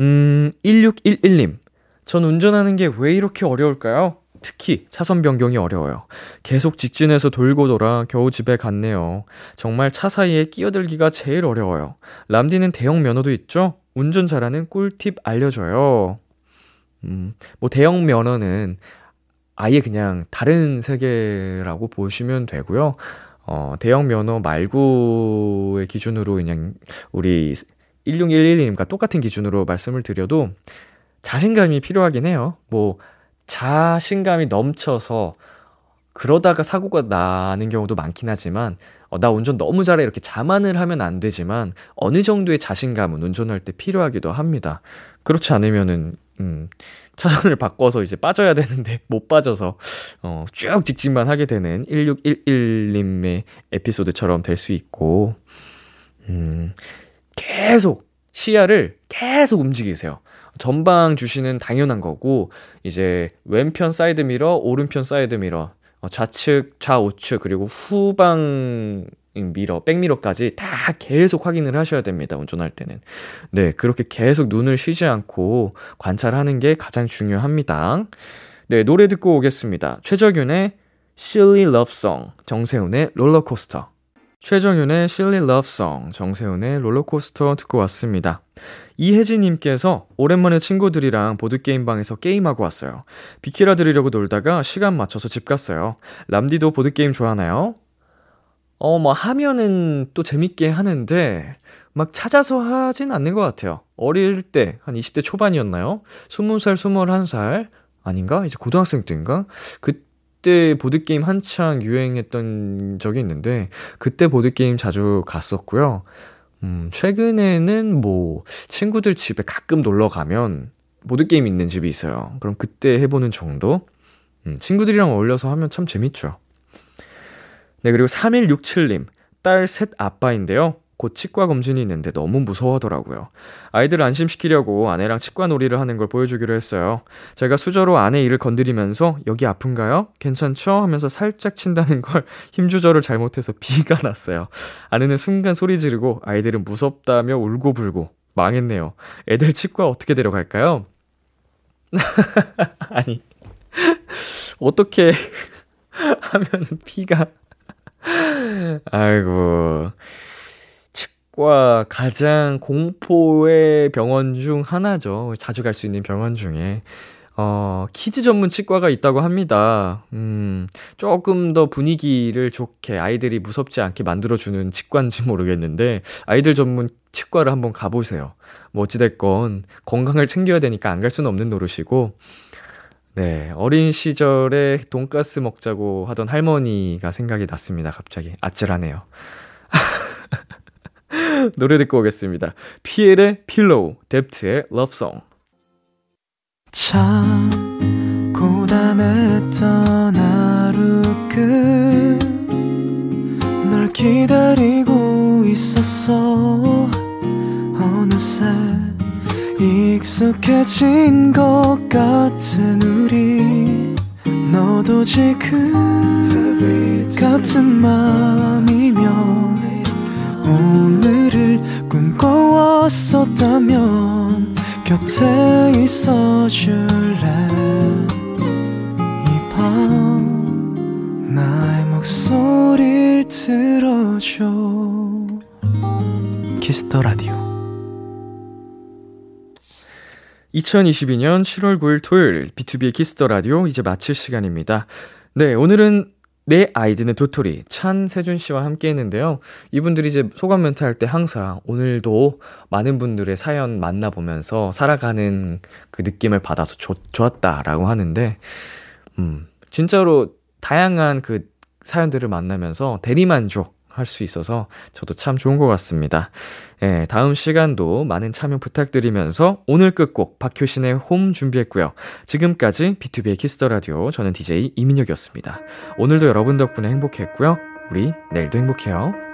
Speaker 2: 음, 1611님. 전 운전하는 게 왜 이렇게 어려울까요? 특히 차선 변경이 어려워요. 계속 직진해서 돌고 돌아 겨우 집에 갔네요. 정말 차 사이에 끼어들기가 제일 어려워요. 람디는 대형 면허도 있죠? 운전 잘하는 꿀팁 알려줘요. 음, 뭐 대형 면허는 아예 그냥 다른 세계라고 보시면 되고요. 어, 대형 면허 말고의 기준으로 그냥 우리 1611님과 똑같은 기준으로 말씀을 드려도 자신감이 필요하긴 해요. 뭐 자신감이 넘쳐서 그러다가 사고가 나는 경우도 많긴 하지만 어, 나 운전 너무 잘해 이렇게 자만을 하면 안 되지만 어느 정도의 자신감은 운전할 때 필요하기도 합니다. 그렇지 않으면은 음, 차선을 바꿔서 이제 빠져야 되는데 못 빠져서 어, 쭉 직진만 하게 되는 1611님의 에피소드처럼 될 수 있고 음, 계속 시야를 계속 움직이세요. 전방 주시는 당연한 거고 이제 왼편 사이드 미러, 오른편 사이드 미러 어, 좌측, 좌우측, 그리고 후방 미러, 백미러까지 다 계속 확인을 하셔야 됩니다. 운전할 때는. 네, 그렇게 계속 눈을 쉬지 않고 관찰하는 게 가장 중요합니다. 네, 노래 듣고 오겠습니다. 최정윤의 Silly Love Song, 정세운의 롤러코스터. 최정윤의 Silly Love Song, 정세운의 롤러코스터 듣고 왔습니다. 이혜진님께서 오랜만에 친구들이랑 보드게임방에서 게임하고 왔어요. 비키라 들으려고 놀다가 시간 맞춰서 집 갔어요. 람디도 보드게임 좋아하나요? 어, 뭐, 하면은 또 재밌게 하는데, 막 찾아서 하진 않는 것 같아요. 어릴 때, 한 20대 초반이었나요? 20살, 21살, 아닌가? 이제 고등학생 때인가? 그 때 보드게임 한창 유행했던 적이 있는데, 그때 보드게임 자주 갔었고요. 음, 최근에는 뭐, 친구들 집에 가끔 놀러 가면, 보드게임 있는 집이 있어요. 그럼 그때 해보는 정도? 음, 친구들이랑 어울려서 하면 참 재밌죠. 네, 그리고 3167님. 딸 셋 아빠인데요. 곧 치과 검진이 있는데 너무 무서워하더라고요. 아이들 안심시키려고 아내랑 치과 놀이를 하는 걸 보여주기로 했어요. 제가 수저로 아내 이를 건드리면서 여기 아픈가요? 괜찮죠? 하면서 살짝 친다는 걸 힘 조절을 잘못해서 비가 났어요. 아내는 순간 소리 지르고 아이들은 무섭다며 울고 불고 망했네요. 애들 치과 어떻게 데려갈까요? 아니 어떻게 하면 피가 아이고. 치과 가장 공포의 병원 중 하나죠. 자주 갈 수 있는 병원 중에. 어, 키즈 전문 치과가 있다고 합니다. 음, 조금 더 분위기를 좋게 아이들이 무섭지 않게 만들어주는 치과인지 모르겠는데, 아이들 전문 치과를 한번 가보세요. 뭐, 어찌됐건, 건강을 챙겨야 되니까 안 갈 수는 없는 노릇이고, 네, 어린 시절에 돈가스 먹자고 하던 할머니가 생각이 났습니다. 갑자기 아찔하네요. 노래 듣고 오겠습니다. 피엘의 Pillow, 뎁트의 Love Song.
Speaker 1: 참 고단했던 하루 끝널 기다리고 있었어 어느새 익숙해진 것 같은 우리 너도 지금 같은 맘이면 오늘을 꿈꿔왔었다면 곁에 있어 줄래? 이 밤 나의 목소리를 들어줘. Kiss the Radio.
Speaker 2: 2022년 7월 9일 토요일 B2B의 키스터 라디오 이제 마칠 시간입니다. 네, 오늘은 내 아이디는 도토리 찬 세준 씨와 함께 했는데요. 이분들이 이제 소감 멘트 할 때 항상 오늘도 많은 분들의 사연 만나보면서 살아가는 그 느낌을 받아서 좋, 좋았다라고 하는데, 음, 진짜로 다양한 그 사연들을 만나면서 대리만족 할 수 있어서 저도 참 좋은 것 같습니다. 예, 다음 시간도 많은 참여 부탁드리면서 오늘 끝곡 박효신의 홈 준비했고요. 지금까지 B2B의 키스터 라디오 저는 DJ 이민혁이었습니다. 오늘도 여러분 덕분에 행복했고요. 우리 내일도 행복해요.